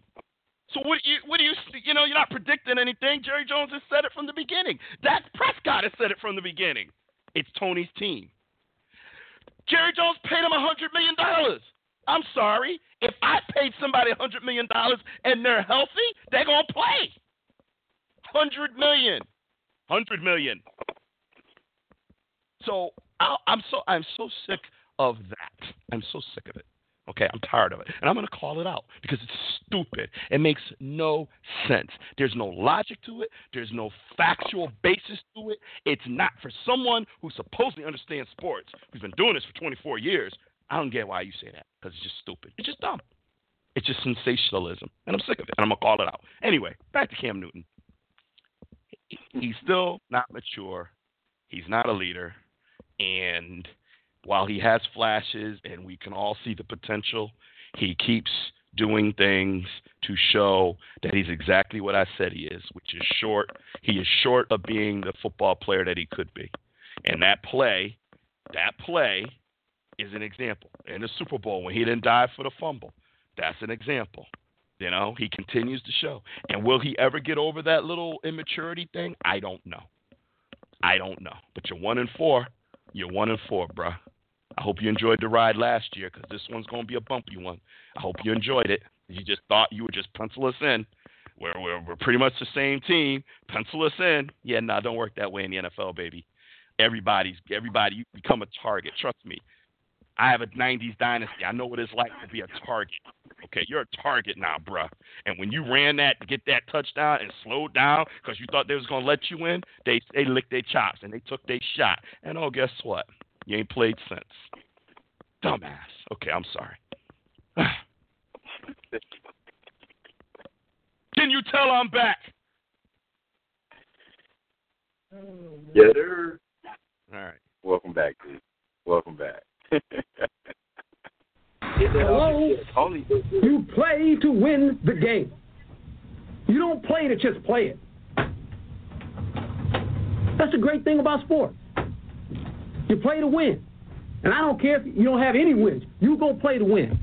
So what do you what do you you know you're not predicting anything. Jerry Jones has said it from the beginning. Dak Prescott has said it from the beginning. It's Tony's team. Jerry Jones paid him a hundred million dollars. I'm sorry. If I paid somebody a hundred million dollars and they're healthy, they're gonna play. Hundred million. Hundred million. So i I'm so I'm so sick of that. I'm so sick of it. Okay, I'm tired of it. And I'm going to call it out because it's stupid. It makes no sense. There's no logic to it, there's no factual basis to it. It's not for someone who supposedly understands sports, who's been doing this for 24 years. I don't get why you say that because it's just stupid. It's just dumb. It's just sensationalism. And I'm sick of it. And I'm going to call it out. Anyway, back to Cam Newton. He's still not mature. He's not a leader. And while he has flashes and we can all see the potential, he keeps doing things to show that he's exactly what I said he is, which is short. He is short of being the football player that he could be. And that play, that play is an example. In the Super Bowl when he didn't dive for the fumble, that's an example. You know, he continues to show. And will he ever get over that little immaturity thing? I don't know. I don't know. But you're one and four. You're one and four, bruh. I hope you enjoyed the ride last year because this one's going to be a bumpy one. I hope you enjoyed it. You just thought you would just pencil us in. We're, we're, we're pretty much the same team. Pencil us in. Yeah, nah, don't work that way in the NFL, baby. Everybody's everybody. You become a target. Trust me. I have a '90s dynasty. I know what it's like to be a target. Okay, you're a target now, bruh. And when you ran that to get that touchdown and slowed down because you thought they was gonna let you in, they they licked their chops and they took their shot. And oh, guess what? You ain't played since. Dumbass. Okay, I'm sorry. Can you tell I'm back?
Yes, sir.
All right.
Welcome back, dude. Welcome back.
Hello? You play to win the game. You don't play to just play it. That's the great thing about sports. You play to win. And I don't care if you don't have any wins. You go play to win.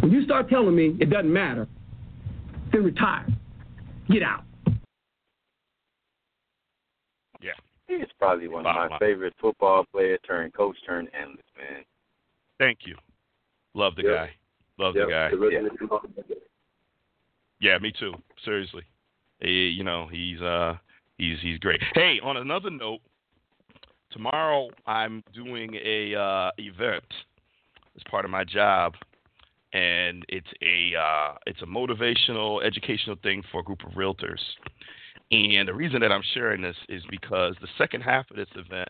When you start telling me it doesn't matter, then retire. Get out.
Yeah.
he's probably one of
Wow,
my favorite football player turned coach turned analyst, man.
Thank you. Love the
Yep.
guy. Love
Yep,
the guy.
Republican.
Yeah, me too. Seriously. He, you know, he's uh he's he's great. Hey, on another note, tomorrow I'm doing a uh event as part of my job and it's a uh it's a motivational educational thing for a group of realtors. And the reason that I'm sharing this is because the second half of this event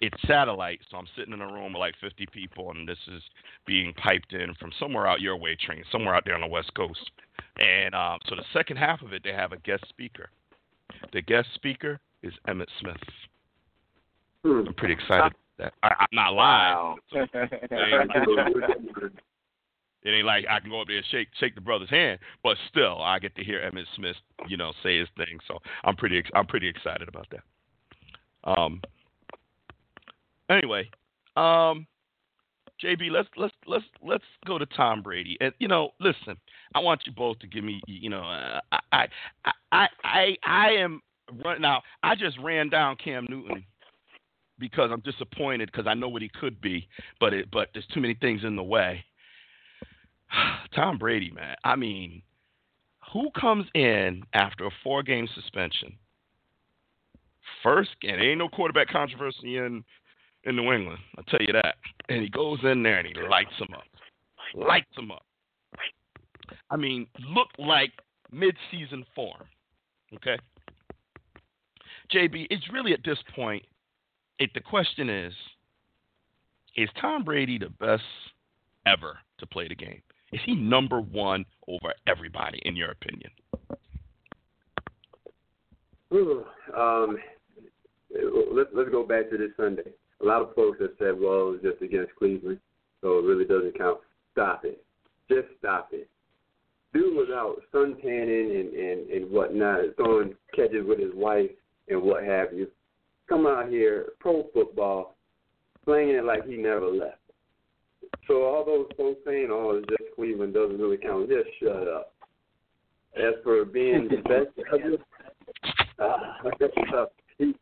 it's satellite, so I'm sitting in a room with like 50 people, and this is being piped in from somewhere out your way, train, somewhere out there on the West Coast. And um, so the second half of it, they have a guest speaker. The guest speaker is Emmitt Smith.
Hmm.
I'm pretty excited. I, I'm not lying.
Wow.
It ain't like I can go up there and shake shake the brother's hand, but still, I get to hear Emmitt Smith, you know, say his thing. So I'm pretty I'm pretty excited about that. Um. Anyway, um, JB, let's let's let's let's go to Tom Brady. And you know, listen, I want you both to give me, you know, uh, I I I I I am run now. I just ran down Cam Newton because I'm disappointed because I know what he could be, but it but there's too many things in the way. Tom Brady, man. I mean, Who comes in after a four game suspension? First, and ain't no quarterback controversy in in New England. I'll tell you that. And he goes in there and he lights them up. Lights them up. I mean, look like mid-season form. Okay. JB, it's really at this point. It, the question is: Is Tom Brady the best ever to play the game? Is he number one over everybody, in your opinion?
Ooh, um, let's let's go back to this Sunday. A lot of folks have said, "Well, it was just against Cleveland, so it really doesn't count." Stop it. Just stop it. Dude was out suntanning and and and whatnot, throwing catches with his wife and what have you. Come out here, pro football, playing it like he never left. So all those folks saying, "Oh, it's just Cleveland doesn't really count," just shut up. As for being the best ever, uh, he,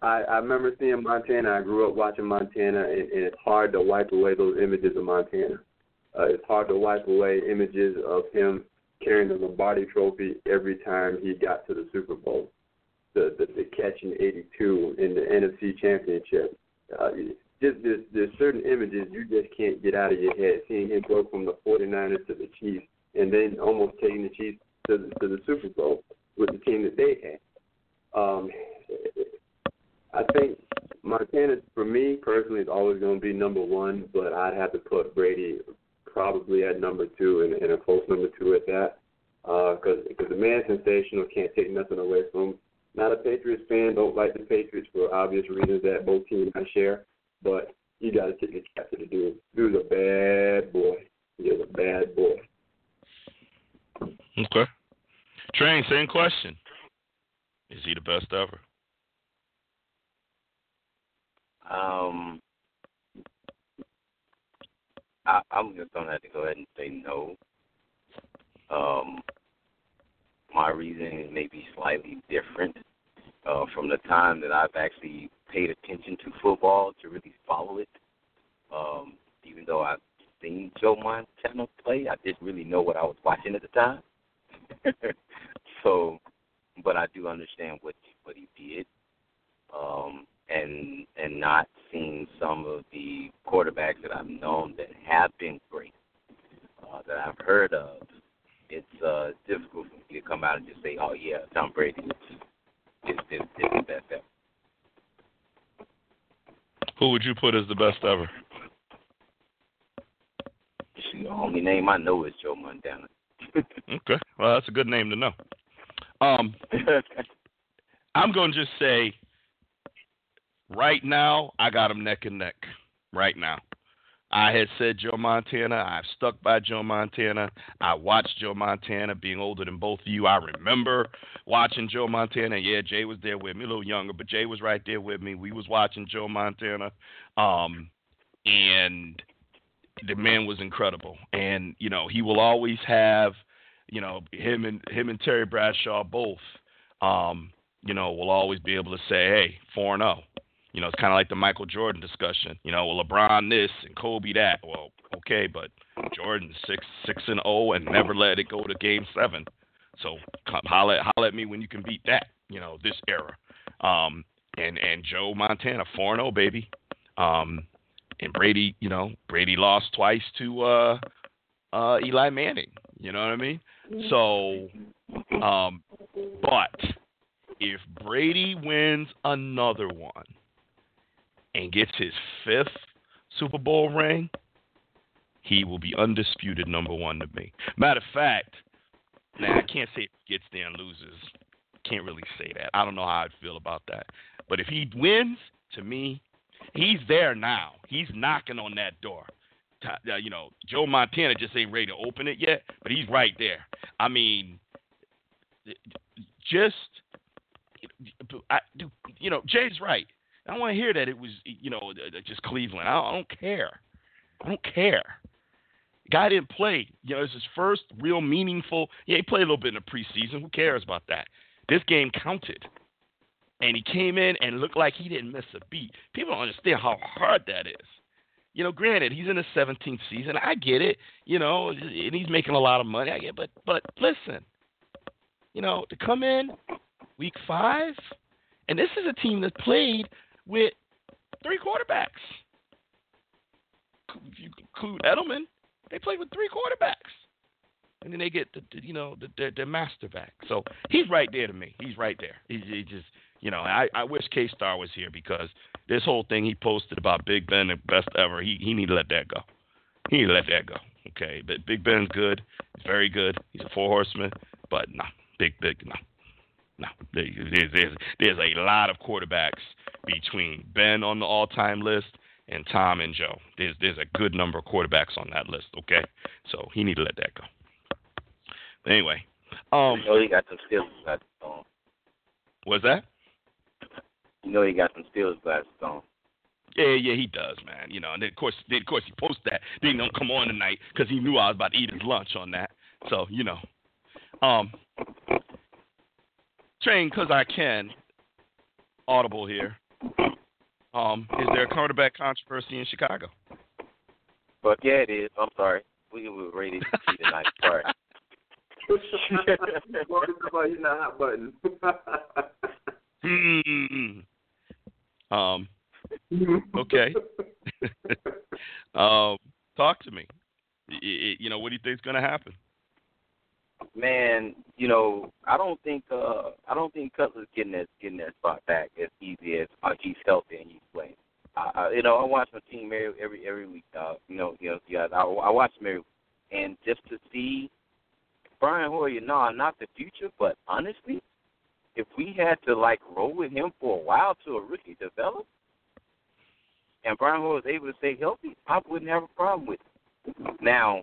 I, I remember seeing Montana. I grew up watching Montana, and, and it's hard to wipe away those images of Montana. Uh, it's hard to wipe away images of him carrying the Lombardi Trophy every time he got to the Super Bowl. The the, the catch in '82 in the NFC Championship. Uh, just there's, there's certain images you just can't get out of your head. Seeing him go from the 49ers to the Chiefs, and then almost taking the Chiefs to the, to the Super Bowl with the team that they had. Um, I think Montana, for me personally, is always going to be number one, but I'd have to put Brady probably at number two and, and a close number two at that. Because uh, cause the man's sensational, can't take nothing away from him. Not a Patriots fan, don't like the Patriots for obvious reasons that both teams I share, but you got to take the cap to do it. dude. Dude's a bad boy. He's a bad boy.
Okay. Train, same question. Is he the best ever?
Um, I, I'm just gonna have to go ahead and say no. Um, my reasoning may be slightly different uh, from the time that I've actually paid attention to football to really follow it. Um, even though I've seen Joe Montana play, I didn't really know what I was watching at the time. so, but I do understand what what he did. Um, and and not seeing some of the quarterbacks that I've known that have been great, uh, that I've heard of, it's uh, difficult for me to come out and just say, "Oh yeah, Tom Brady is is, is, the best ever."
Who would you put as the best ever?
The only name I know is Joe Montana.
okay, well that's a good name to know. Um, I'm going to just say Right now, I got them neck and neck. Right now. I had said Joe Montana. I've stuck by Joe Montana. I watched Joe Montana being older than both of you. I remember watching Joe Montana. Yeah, Jay was there with me, a little younger, but Jay was right there with me. We was watching Joe Montana. Um, and the man was incredible. And, you know, he will always have, you know, him and him and Terry Bradshaw both um, you know, will always be able to say, hey, 4 0. You know, it's kind of like the Michael Jordan discussion. You know, well, LeBron this and Kobe that. Well, okay, but Jordan six six and zero oh and never let it go to Game Seven. So holler, holler at me when you can beat that. You know, this era. Um, and and Joe Montana four and oh, baby. Um, and Brady, you know, Brady lost twice to uh, uh, Eli Manning. You know what I mean? So, um, but if Brady wins another one and gets his fifth Super Bowl ring, he will be undisputed number one to me. Matter of fact, now I can't say he gets there and loses. Can't really say that. I don't know how I'd feel about that. But if he wins, to me, he's there now. He's knocking on that door. Uh, you know, Joe Montana just ain't ready to open it yet, but he's right there. I mean, just I, you know, Jay's right. I don't want to hear that it was, you know, just Cleveland. I don't, care. I don't care. Guy didn't play. You know, it's his first real meaningful. Yeah, he played a little bit in the preseason. Who cares about that? This game counted. And he came in and looked like he didn't miss a beat. People don't understand how hard that is. You know, granted, he's in his 17th season. I get it. You know, and he's making a lot of money. I get, but but listen, you know, to come in week five, and this is a team that played with three quarterbacks. If you include Edelman, they played with three quarterbacks, and then they get the, the you know the, master back. So he's right there to me. He's right there. He, he just you know I I wish KStarr was here because this whole thing he posted about Big Ben the best ever. He he need to let that go. He need to let that go. Okay, but Big Ben's good. He's very good. He's a four horseman, but no, Big Big no. No, there's, there's there's a lot of quarterbacks between Ben on the all-time list and Tom and Joe. There's there's a good number of quarterbacks on that list. Okay, so he need to let that go. But anyway, um,
you know he got some skills. Um,
what's that?
You know he got some skills on.
Yeah, yeah, he does, man. You know, and then of course, then of course he posted that. Then he don't come on tonight because he knew I was about to eat his lunch on that. So you know, um, train because I can. Audible here. Um, is there a quarterback controversy in Chicago?
But yeah, it is. I'm sorry. We were ready to see tonight. Sorry.
hitting the hot button.
Um. Okay. um. Talk to me. You know, what do you think is going to happen?
man, you know, I don't think uh I don't think Cutler's getting that getting that spot back as easy as uh, he's healthy and he's playing. I, I, you know, I watch my team every every every week. Uh, you know, you know, yeah, I, I watch them and just to see Brian Hoyer, no, not the future, but honestly, if we had to like roll with him for a while to a rookie develop, and Brian Hoyer was able to stay healthy, I wouldn't have a problem with it. Now,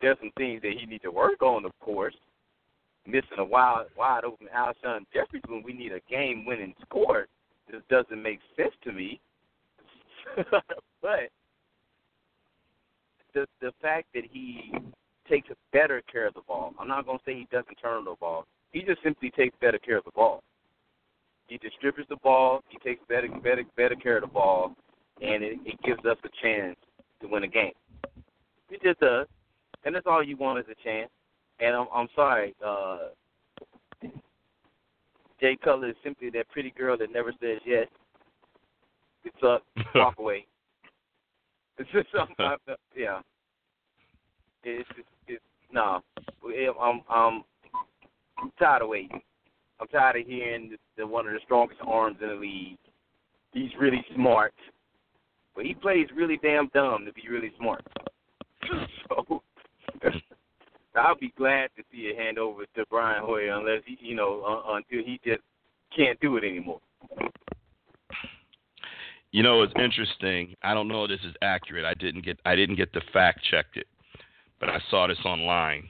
there's some things that he needs to work on, of course. Missing a wide wide open Alshon Jeffries when we need a game winning score just doesn't make sense to me. but the the fact that he takes better care of the ball. I'm not gonna say he doesn't turn the ball. He just simply takes better care of the ball. He distributes the ball. He takes better better better care of the ball, and it, it gives us a chance to win a game. He just does and that's all you want is a chance. And I'm, I'm sorry, uh, Jay Cutler is simply that pretty girl that never says yes. It's up, walk away. It's just something. yeah. It's just, it's no. I'm I'm I'm tired of waiting. I'm tired of hearing the, the one of the strongest arms in the league. He's really smart, but he plays really damn dumb to be really smart. so I'll be glad to see it hand over to Brian Hoyer unless he, you know, uh, until he just can't do it anymore.
You know, it's interesting. I don't know if this is accurate. I didn't get I didn't get the fact checked it, but I saw this online.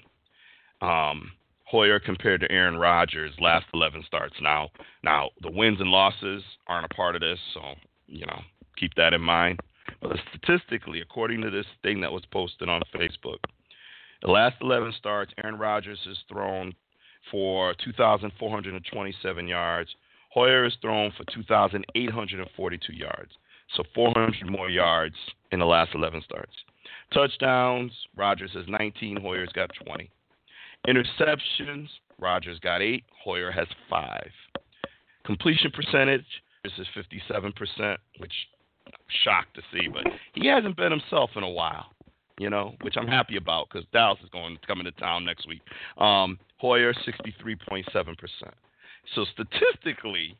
Um, Hoyer compared to Aaron Rodgers last 11 starts. Now, now the wins and losses aren't a part of this, so you know keep that in mind. But statistically, according to this thing that was posted on Facebook, the last 11 starts, Aaron Rodgers has thrown for 2,427 yards. Hoyer has thrown for 2,842 yards. So 400 more yards in the last 11 starts. Touchdowns, Rodgers has 19, Hoyer's got 20. Interceptions, Rodgers got 8, Hoyer has 5. Completion percentage, this is 57%, which I'm shocked to see, but he hasn't been himself in a while you know, which I'm happy about because Dallas is going coming to town next week. Um, Hoyer, 63.7%. So statistically,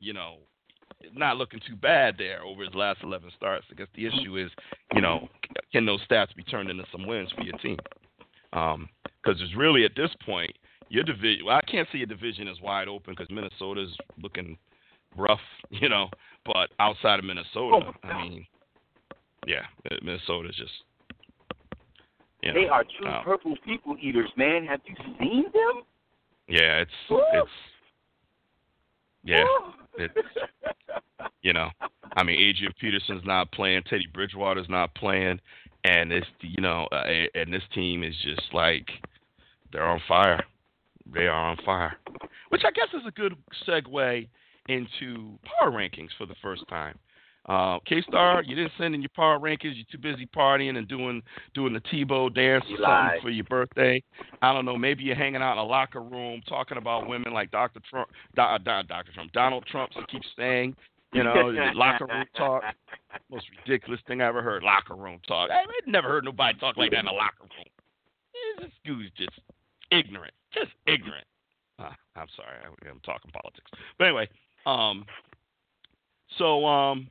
you know, not looking too bad there over his last 11 starts. I guess the issue is, you know, can those stats be turned into some wins for your team? Because um, it's really at this point, your division. Well, I can't see a division as wide open because Minnesota's looking rough, you know. But outside of Minnesota, oh, I mean, yeah, Minnesota's just. You know,
they are true um, purple people eaters, man. Have you seen them?
Yeah, it's it's. Yeah, it's. You know, I mean, Adrian Peterson's not playing. Teddy Bridgewater's not playing, and it's you know, uh, and this team is just like they're on fire. They are on fire, which I guess is a good segue into power rankings for the first time. Uh, KStarr, you didn't send in your power rankings. You're too busy partying and doing doing the Tebow dance or something for your birthday. I don't know. Maybe you're hanging out in a locker room talking about women like Dr. Trump, Do, Do, Dr. Trump, Donald Trump. So keep saying, you know, locker room talk. Most ridiculous thing I ever heard. Locker room talk. I never heard nobody talk like that in a locker room. This dude's just ignorant, just ignorant. Uh, I'm sorry, I'm talking politics. But anyway, um, so um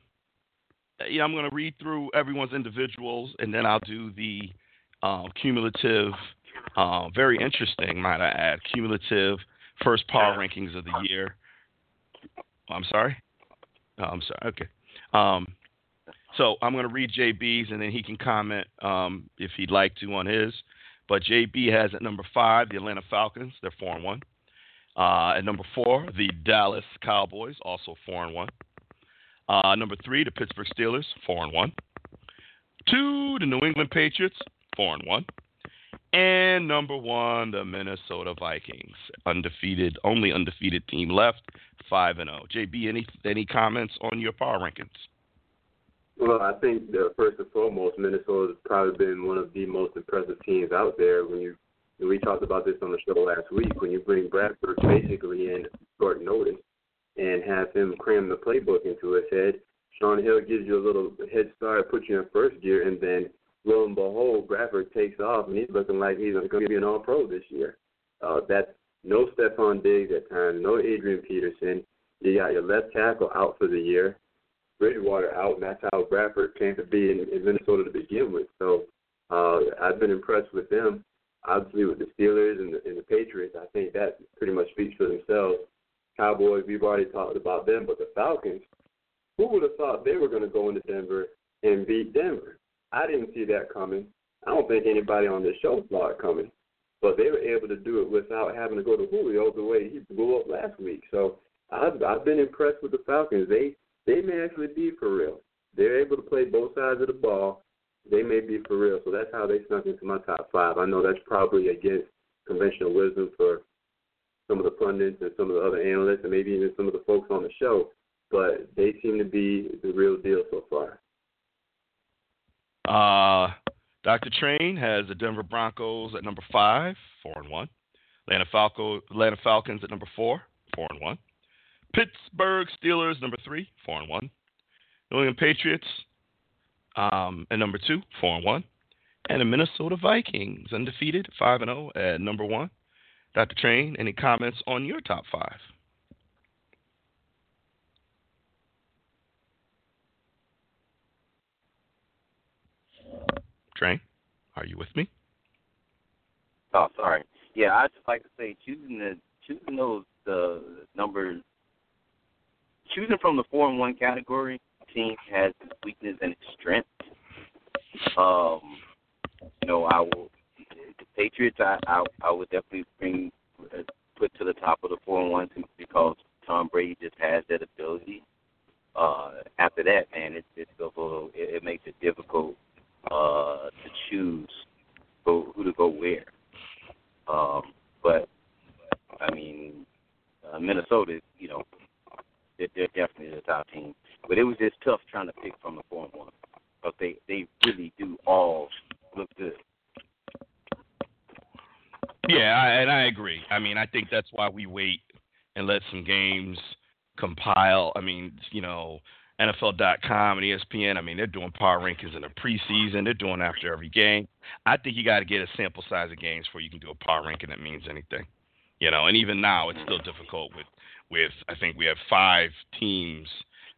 you know, I'm going to read through everyone's individuals, and then I'll do the uh, cumulative, uh, very interesting, might I add, cumulative first power rankings of the year. I'm sorry. Oh, I'm sorry. Okay. Um, so I'm going to read JB's, and then he can comment um, if he'd like to on his. But JB has at number five the Atlanta Falcons. They're four and one. Uh, at number four, the Dallas Cowboys, also four and one. Uh, number three, the Pittsburgh Steelers, four and one. Two, the New England Patriots, four and one. And number one, the Minnesota Vikings, undefeated, only undefeated team left, five and zero. Oh. JB, any any comments on your power rankings?
Well, I think the first and foremost, Minnesota has probably been one of the most impressive teams out there. When you we talked about this on the show last week, when you bring Bradford basically in short notice, and have him cram the playbook into his head. Shaun Hill gives you a little head start, puts you in first gear, and then lo and behold, Bradford takes off, and he's looking like he's going to be an All Pro this year. Uh, that's no Stefon Diggs at times, no Adrian Peterson. You got your left tackle out for the year, Bridgewater out, and that's how Bradford came to be in, in Minnesota to begin with. So uh, I've been impressed with them. Obviously, with the Steelers and the, and the Patriots, I think that pretty much speaks for themselves. Cowboys, we've already talked about them, but the Falcons, who would have thought they were going to go into Denver and beat Denver? I didn't see that coming. I don't think anybody on this show saw it coming, but they were able to do it without having to go to Julio the way he blew up last week. So I've I've been impressed with the Falcons. They they may actually be for real. They're able to play both sides of the ball. They may be for real. So that's how they snuck into my top five. I know that's probably against conventional wisdom for some of the pundits and some of the other analysts and maybe even some of the folks on the show, but they seem to be the real deal so far.
Uh, Dr. Train has the Denver Broncos at number five, four and one. Atlanta, Falco, Atlanta Falcons at number four, four and one. Pittsburgh Steelers number three, four and one. New England Patriots um, at number two, four and one. And the Minnesota Vikings undefeated, five and zero at number one. Dr. Train, any comments on your top five? Train, are you with me?
Oh, sorry. Yeah, I'd just like to say choosing the choosing those the numbers choosing from the four and one category team has its weakness and its strength. Um, you know, I will the Patriots, I, I I would definitely bring uh, put to the top of the four and one because Tom Brady just has that ability. Uh, after that, man, it, it's little, it, it makes it difficult uh, to choose who, who to go where. Um, but I mean, uh, Minnesota, you know, they're, they're definitely the top team. But it was just tough trying to pick from the four and one because they they really do all look good.
Yeah, and I agree. I mean, I think that's why we wait and let some games compile. I mean, you know, NFL.com and ESPN. I mean, they're doing power rankings in the preseason. They're doing after every game. I think you got to get a sample size of games before you can do a power ranking that means anything. You know, and even now it's still difficult with with I think we have five teams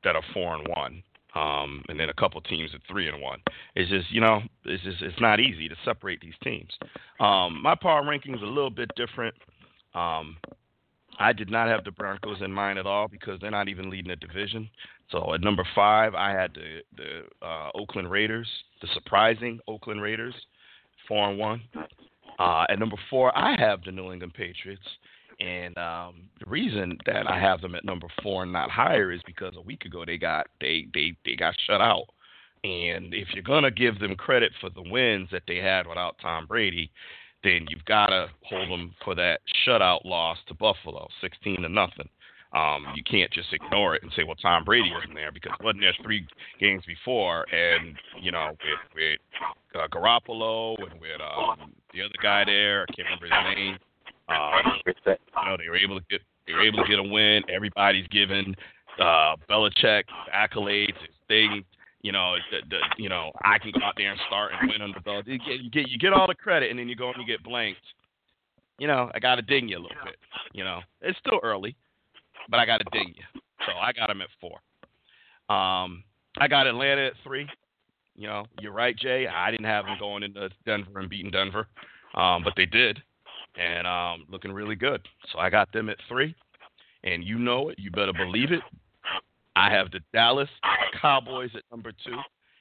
that are four and one um, and then a couple teams at three and one. It's just you know it's just it's not easy to separate these teams. Um, my power ranking is a little bit different. Um, I did not have the Broncos in mind at all because they're not even leading the division. So at number five, I had the the uh, Oakland Raiders, the surprising Oakland Raiders, four and one. Uh, at number four, I have the New England Patriots. And um, the reason that I have them at number four and not higher is because a week ago they got they they they got shut out. And if you're gonna give them credit for the wins that they had without Tom Brady, then you've got to hold them for that shutout loss to Buffalo, 16 to nothing. Um, you can't just ignore it and say, well, Tom Brady wasn't there because wasn't there three games before, and you know, with with uh, Garoppolo and with um, the other guy there, I can't remember his name. Um, you know, they were able to get they were able to get a win. Everybody's giving uh, Belichick accolades, his thing. You know, the, the, you know, I can go out there and start and win under Belichick. You get, you get you get all the credit, and then you go and you get blanked. You know, I got to ding you a little bit. You know, it's still early, but I got to ding you. So I got him at four. Um, I got Atlanta at three. You know, you're right, Jay. I didn't have them going into Denver and beating Denver, um, but they did, and um, looking really good. So I got them at three, and you know it. You better believe it. I have the Dallas Cowboys at number two.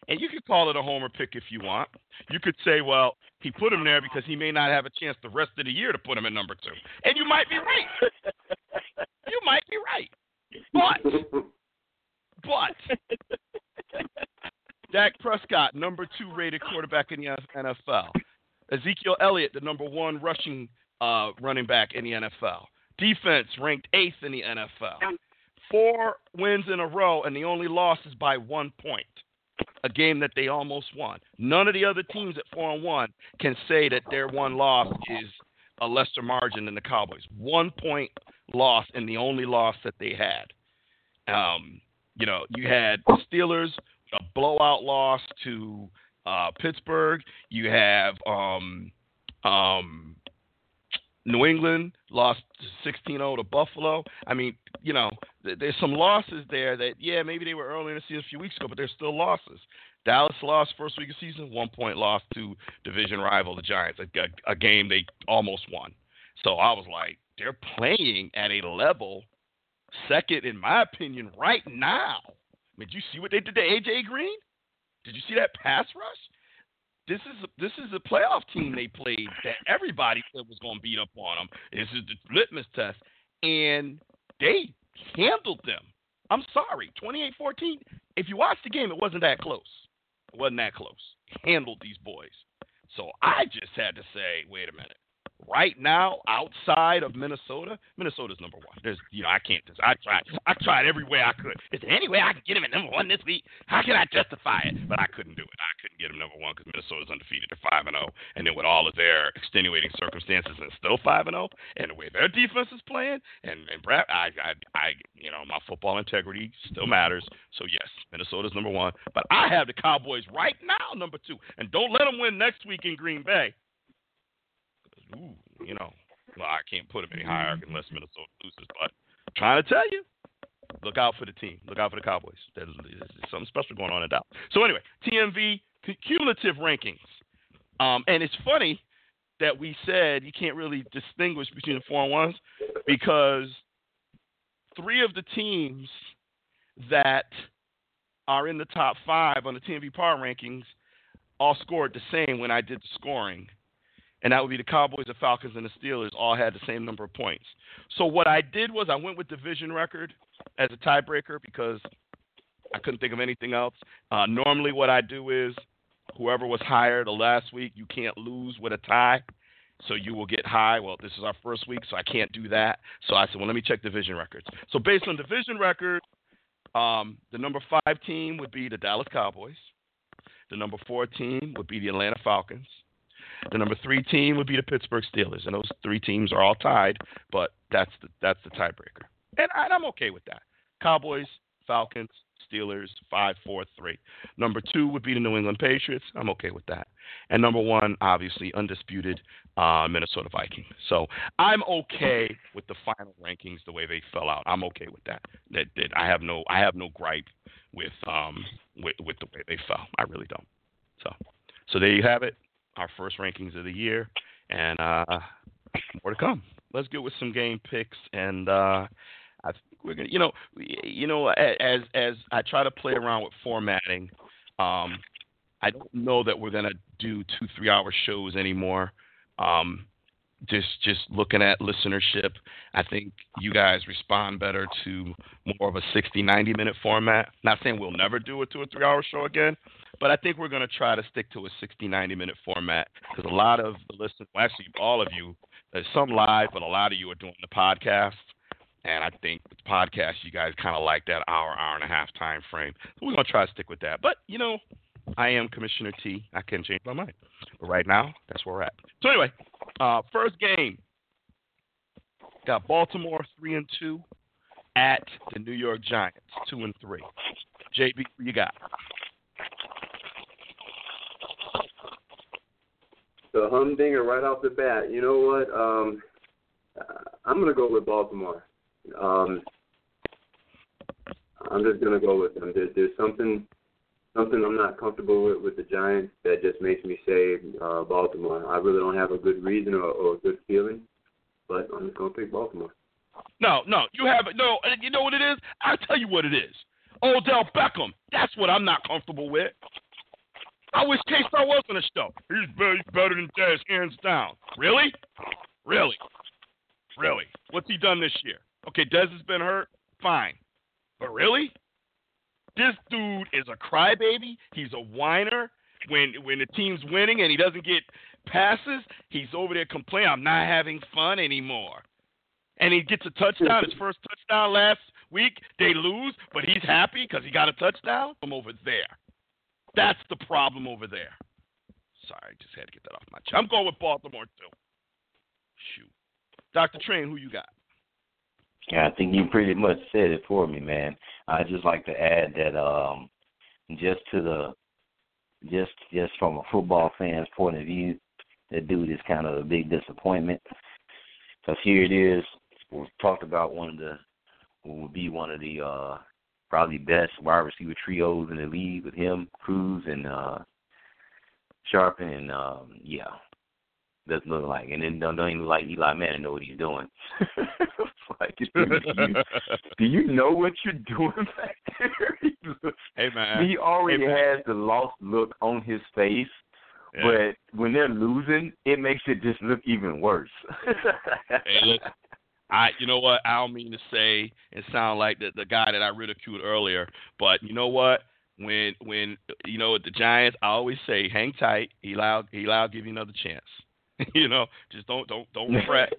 And you could call it a homer pick if you want. You could say, well, he put him there because he may not have a chance the rest of the year to put him at number two. And you might be right. you might be right. But, but, Dak Prescott, number two rated quarterback in the NFL. Ezekiel Elliott, the number one rushing uh, running back in the NFL. Defense ranked eighth in the NFL. Four wins in a row, and the only loss is by one point a game that they almost won. None of the other teams at four and one can say that their one loss is a lesser margin than the Cowboys. One point loss and the only loss that they had. Um, you know, you had the Steelers a blowout loss to uh, Pittsburgh. You have um, um, New England lost 16-0 to Buffalo. I mean, you know, th- there's some losses there that yeah, maybe they were early in the season a few weeks ago, but there's still losses. Dallas lost first week of season, one point loss to division rival the Giants, a, a game they almost won. So I was like, they're playing at a level second, in my opinion, right now. I mean, did you see what they did to AJ Green? Did you see that pass rush? this is this is a playoff team they played that everybody said was going to beat up on them. This is the litmus test, and they handled them. I'm sorry, 28-14. If you watch the game, it wasn't that close. It wasn't that close. Handled these boys. So I just had to say, wait a minute right now outside of Minnesota, Minnesota's number one. There's, you know, I can't. I tried. I tried every way I could. Is there any way I can get him at number one this week? How can I justify it? But I couldn't do it. I couldn't get him number one because Minnesota's undefeated. They're five and zero, oh. and then with all of their extenuating circumstances, and still five and zero, oh, and the way their defense is playing, and and Brad, I, I, I, you know, my football integrity still matters. So yes, Minnesota's number one, but I have the Cowboys right now number two, and don't let them win next week in Green Bay ooh, you know, well, I can't put them any higher unless Minnesota loses. But I'm trying to tell you, look out for the team. Look out for the Cowboys. There's, there's something special going on in Dallas. So anyway, TMV cumulative rankings. Um, and it's funny that we said you can't really distinguish between the four and ones because three of the teams that are in the top five on the TMV power rankings all scored the same when I did the scoring and that would be the Cowboys, the Falcons, and the Steelers all had the same number of points. So what I did was I went with division record as a tiebreaker because I couldn't think of anything else. Uh, normally, what I do is whoever was higher the last week, you can't lose with a tie. So you will get high. Well, this is our first week, so I can't do that. So I said, well, let me check division records. So based on division record, um, the number five team would be the Dallas Cowboys. The number four team would be the Atlanta Falcons. The number three team would be the Pittsburgh Steelers, and those three teams are all tied, but that's the that's the tiebreaker, and, I, I'm okay with that. Cowboys, Falcons, Steelers, five, four, three. Number two would be the New England Patriots. I'm okay with that. And number one, obviously, undisputed uh, Minnesota Vikings. So I'm okay with the final rankings the way they fell out. I'm okay with that. That, that I have no I have no gripe with um with with the way they fell. I really don't. So so there you have it our first rankings of the year, and uh, more to come. Let's get with some game picks, and uh, I think we're gonna, you know, you know, as as I try to play around with formatting, um, I don't know that we're gonna do two three hour shows anymore. Um, just just looking at listenership, I think you guys respond better to more of a 60, 90 minute format. Not saying we'll never do a two or three hour show again, but I think we're going to try to stick to a 60, 90 minute format because a lot of the listeners, well, actually all of you, there's some live, but a lot of you are doing the podcast. And I think with the podcast, you guys kind of like that hour, hour and a half time frame. So we're gonna try to stick with that. But you know, I am Commissioner T. I can change my mind. But right now, that's where we're at. So anyway, uh, first game got Baltimore three and two at the New York Giants two and three. JB, you got?
The humdinger right off the bat. You know what? Um, I'm gonna go with Baltimore. Um, I'm just gonna go with them. There, there's something something I'm not comfortable with with the Giants that just makes me say uh, Baltimore. I really don't have a good reason or, or a good feeling, but I'm just gonna pick Baltimore.
No, no, you have it. No, you know what it is? I'll tell you what it is. Odell Beckham. That's what I'm not comfortable with. I wish K Star was on the show. He's better, than Dez, hands down. Really? Really? Really? What's he done this year? Okay, Dez has been hurt. Fine. But really? This dude is a crybaby. He's a whiner. When when the team's winning and he doesn't get passes, he's over there complaining, I'm not having fun anymore. And he gets a touchdown, his first touchdown last week. They lose, but he's happy because he got a touchdown from over there. That's the problem over there. Sorry, I just had to get that off my chest. I'm going with Baltimore too. Shoot. Dr. Train, who you got?
Yeah, I think you pretty much said it for me, man. I just like to add that um just to the just just from a football fan's point of view, that dude is kind of a big disappointment. Because here it is, we've talked about one of the what would be one of the uh probably best wide receiver trios in the league with him, Cruz and uh Sharp and um yeah. Doesn't look like and then don't, don't even like Eli Manning know what he's doing. like, do you, do you know what you're doing back there?
hey man.
He already
Hey, man.
has the lost look on his face,
Yeah.
but when they're losing, it makes it just look even worse.
Hey, listen. I, you know what? I don't mean to say and sound like the the guy that I ridiculed earlier, but you know what? When when you know the Giants, I always say, hang tight. Eli, Eli, will give you another chance. you know, just don't don't don't fret.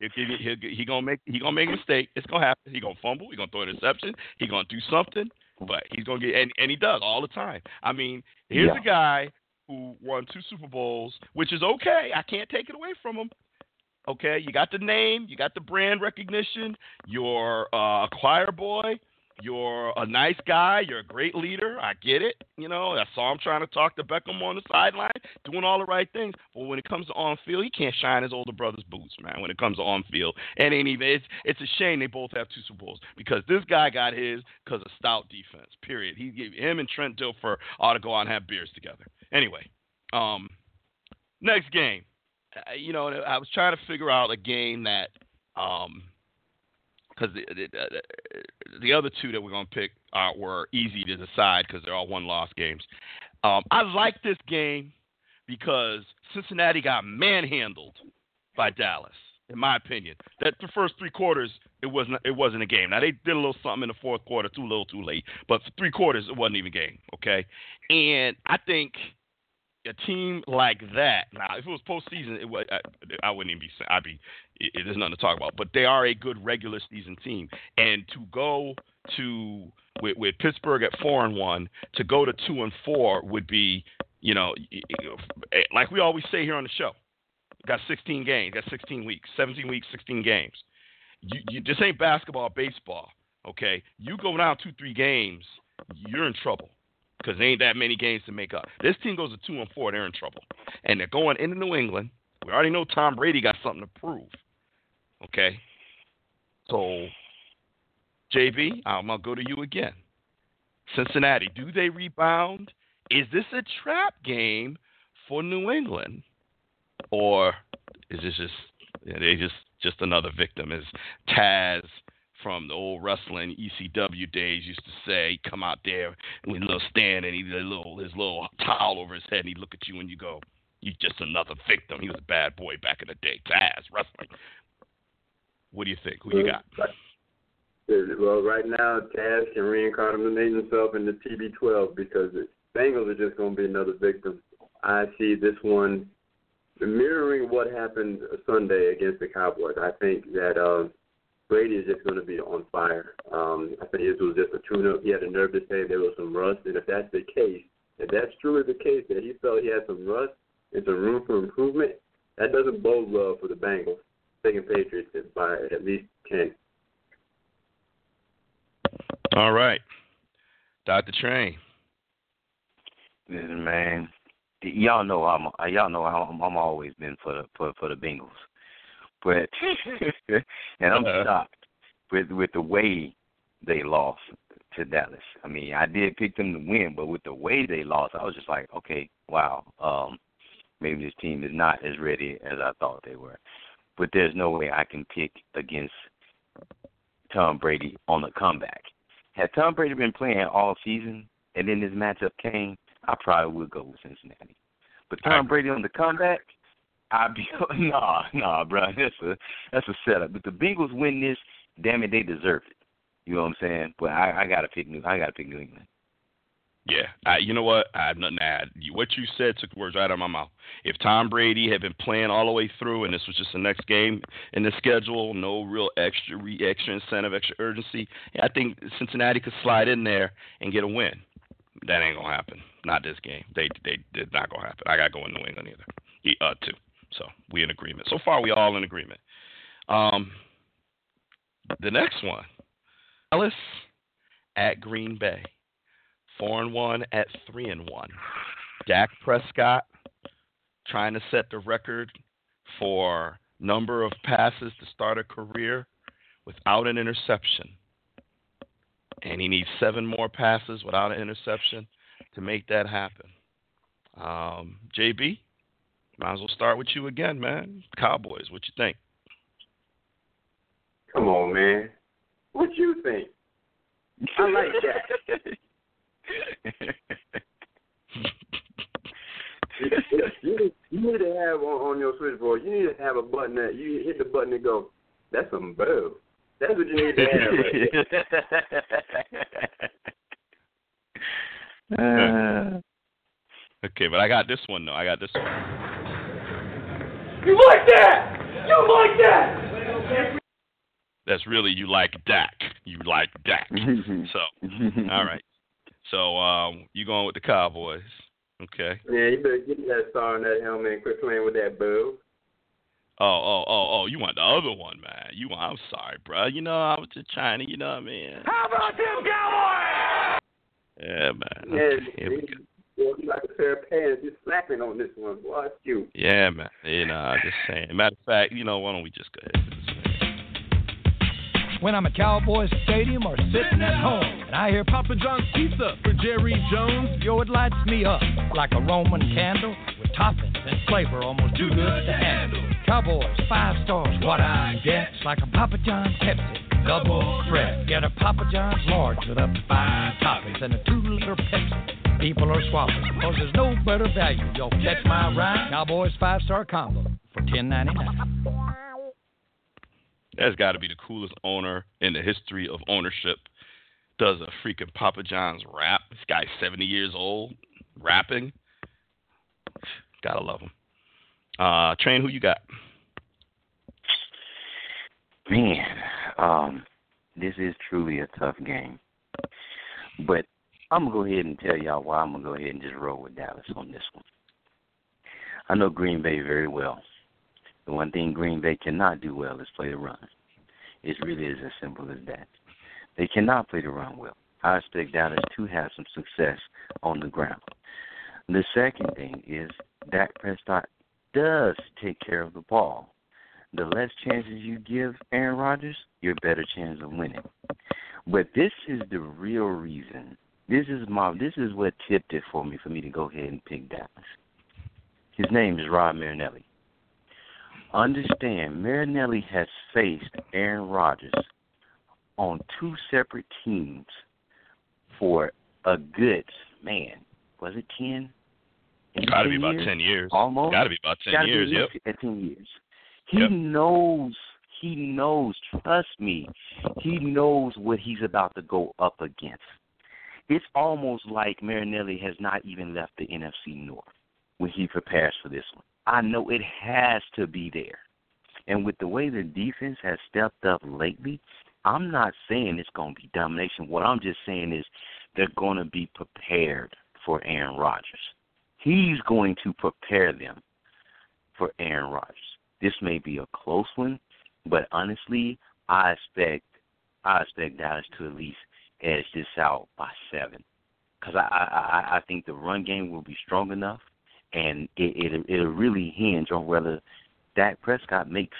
He'll give you, he'll, he gonna make he gonna make a mistake. It's gonna happen. He gonna fumble. He gonna throw an interception. He gonna do something. But he's gonna get and, and he does all the time. I mean, here's
Yeah.
a guy who won two Super Bowls, which is okay. I can't take it away from him. Okay, you got the name, you got the brand recognition. You're uh, a choir boy. You're a nice guy. You're a great leader. I get it. You know, I saw him trying to talk to Beckham on the sideline, doing all the right things. But when it comes to on field, he can't shine his older brother's boots, man. When it comes to on field, and ain't even. It's it's a shame they both have two Super Bowls because this guy got his because of stout defense. Period. He gave him and Trent Dilfer ought to go out and have beers together. Anyway, um, next game. Uh, you know, I was trying to figure out a game that, um, because the, the the the other two that we're gonna pick uh, were easy to decide because they're all one loss games. Um, I like this game because Cincinnati got manhandled by Dallas. In my opinion, that the first three quarters it wasn't it wasn't a game. Now they did a little something in the fourth quarter, too little, too late. But for three quarters it wasn't even a game. Okay, and I think a team like that. Now, if it was postseason, it would, I, I wouldn't even be. I'd be. It, it, there's nothing to talk about. But they are a good regular season team, and to go to with, with Pittsburgh at four and one, to go to two and four would be, you know, eh, like we always say here on the show. Got 16 games. Got 16 weeks. 17 weeks. 16 games. You, you this ain't basketball, baseball. Okay, you go down two, three games, you're in trouble because there ain't that many games to make up. This team goes to two and four, they're in trouble, and they're going into New England. We already know Tom Brady got something to prove. Okay, so JB, I'm gonna go to you again. Cincinnati, do they rebound? Is this a trap game for New England, or is this just they just just another victim? Is Taz from the old wrestling ECW days used to say, "Come out there with little stand and he a little his little towel over his head, and he'd look at you and you go, "You just another victim." He was a bad boy back in the day. Taz wrestling. What do you think? Who you got?
Well, right now, Taz can reincarnate himself in the TB12 because the Bengals are just going to be another victim. I see this one mirroring what happened Sunday against the Cowboys. I think that uh, Brady is just going to be on fire. Um, I think this was just a tune-up. He had a nerve to say there was some rust, and if that's the case, if that's truly the case that he felt he had some rust and some room for improvement, that doesn't bode well for the Bengals. Taking Patriots by at least ten.
All right, Dr. Train.
Listen, man, y'all know I'm y'all know I'm, I'm always been for the for for the Bengals, but and I'm
Uh-huh.
shocked with with the way they lost to Dallas. I mean, I did pick them to win, but with the way they lost, I was just like, okay, wow, um, maybe this team is not as ready as I thought they were. But there's no way I can pick against Tom Brady on the comeback. Had Tom Brady been playing all season and then this matchup came, I probably would go with Cincinnati. But Tom. Brady on the comeback, I'd be nah, nah, bro. That's a that's a setup. But the Bengals win this, damn it, they deserve it. You know what I'm saying? But I, I gotta pick New I gotta pick New England.
Yeah, I, you know what? I have nothing to add. What you said took words right out of my mouth. If Tom Brady had been playing all the way through, and this was just the next game in the schedule, no real extra, re, extra incentive, extra urgency, I think Cincinnati could slide in there and get a win. That ain't gonna happen. Not this game. They they did not gonna happen. I gotta go in New England either. Uh, too. So we in agreement. So far, we all in agreement. Um, the next one, Dallas at Green Bay four and one at three and one. Dak Prescott trying to set the record for number of passes to start a career without an interception. And he needs seven more passes without an interception to make that happen. Um, JB, might as well start with you again, man. Cowboys, what you think?
Come on, man. What you think? I like that. you, need, you need to have on, on your switchboard. You need to have a button that you hit the button and go. That's some boo. That's what you need to have. Right.
Uh,
Okay, but I got this one though. I got this one.
You like that? You like that?
That's really you like Dak. You like Dak. So all right. So um, you going with the Cowboys? Okay.
Yeah, you better get that star on that helmet and quit playing with that boo.
Oh, oh, oh, oh! You want the other one, man? You want? I'm sorry, bro. You know, I was just trying to. You know what I mean?
How about them Cowboys?
Yeah, man.
Yeah,
here we go.
Boy, you like a pair of pants. You're slapping on this one. Boy, it's you.
Yeah, man. You know, I'm just saying. Matter of fact, you know, why don't we just go ahead?
When I'm at Cowboys Stadium or sitting at home, and I hear Papa John's Pizza for Jerry Jones, yo, it lights me up like a Roman candle with toppings and flavor almost too good to handle. Cowboys, five stars, what I get. It's like a Papa John's Pepsi, double threat. Get a Papa John's large with up to five toppings and a two-liter Pepsi. People are swapping, cause there's no better value. Yo, catch my ride. Cowboys five-star combo for ten ninety nine.
That's got to be the coolest owner in the history of ownership. Does a freaking Papa John's rap? This guy's 70 years old, rapping. Gotta love him. Uh, Train, who you got?
Man, um, this is truly a tough game. But I'm gonna go ahead and tell y'all why I'm gonna go ahead and just roll with Dallas on this one. I know Green Bay very well. The one thing Green Bay cannot do well is play the run. It really is as simple as that. They cannot play the run well. I expect Dallas to have some success on the ground. The second thing is Dak Prescott does take care of the ball the less chances you give Aaron Rodgers, your better chance of winning. But this is the real reason. This is my this is what tipped it for me for me to go ahead and pick Dallas. His name is Rod Marinelli. Understand, Marinelli has faced Aaron Rodgers on two separate teams for a good man. Was it ten?
Got to be about
years?
10 years.
Almost.
Got to be about 10
Gotta
years. Yep.
At ten years. He
Yep.
knows. He knows. Trust me. He knows what he's about to go up against. It's almost like Marinelli has not even left the NFC North when he prepares for this one. I know it has to be there. And with the way the defense has stepped up lately, I'm not saying it's going to be domination. What I'm just saying is they're going to be prepared for Aaron Rodgers. He's going to prepare them for Aaron Rodgers. This may be a close one, but honestly, I expect I expect Dallas to at least edge this out by seven, because I, I I think the run game will be strong enough, and it it it'll really hinge on whether Dak Prescott makes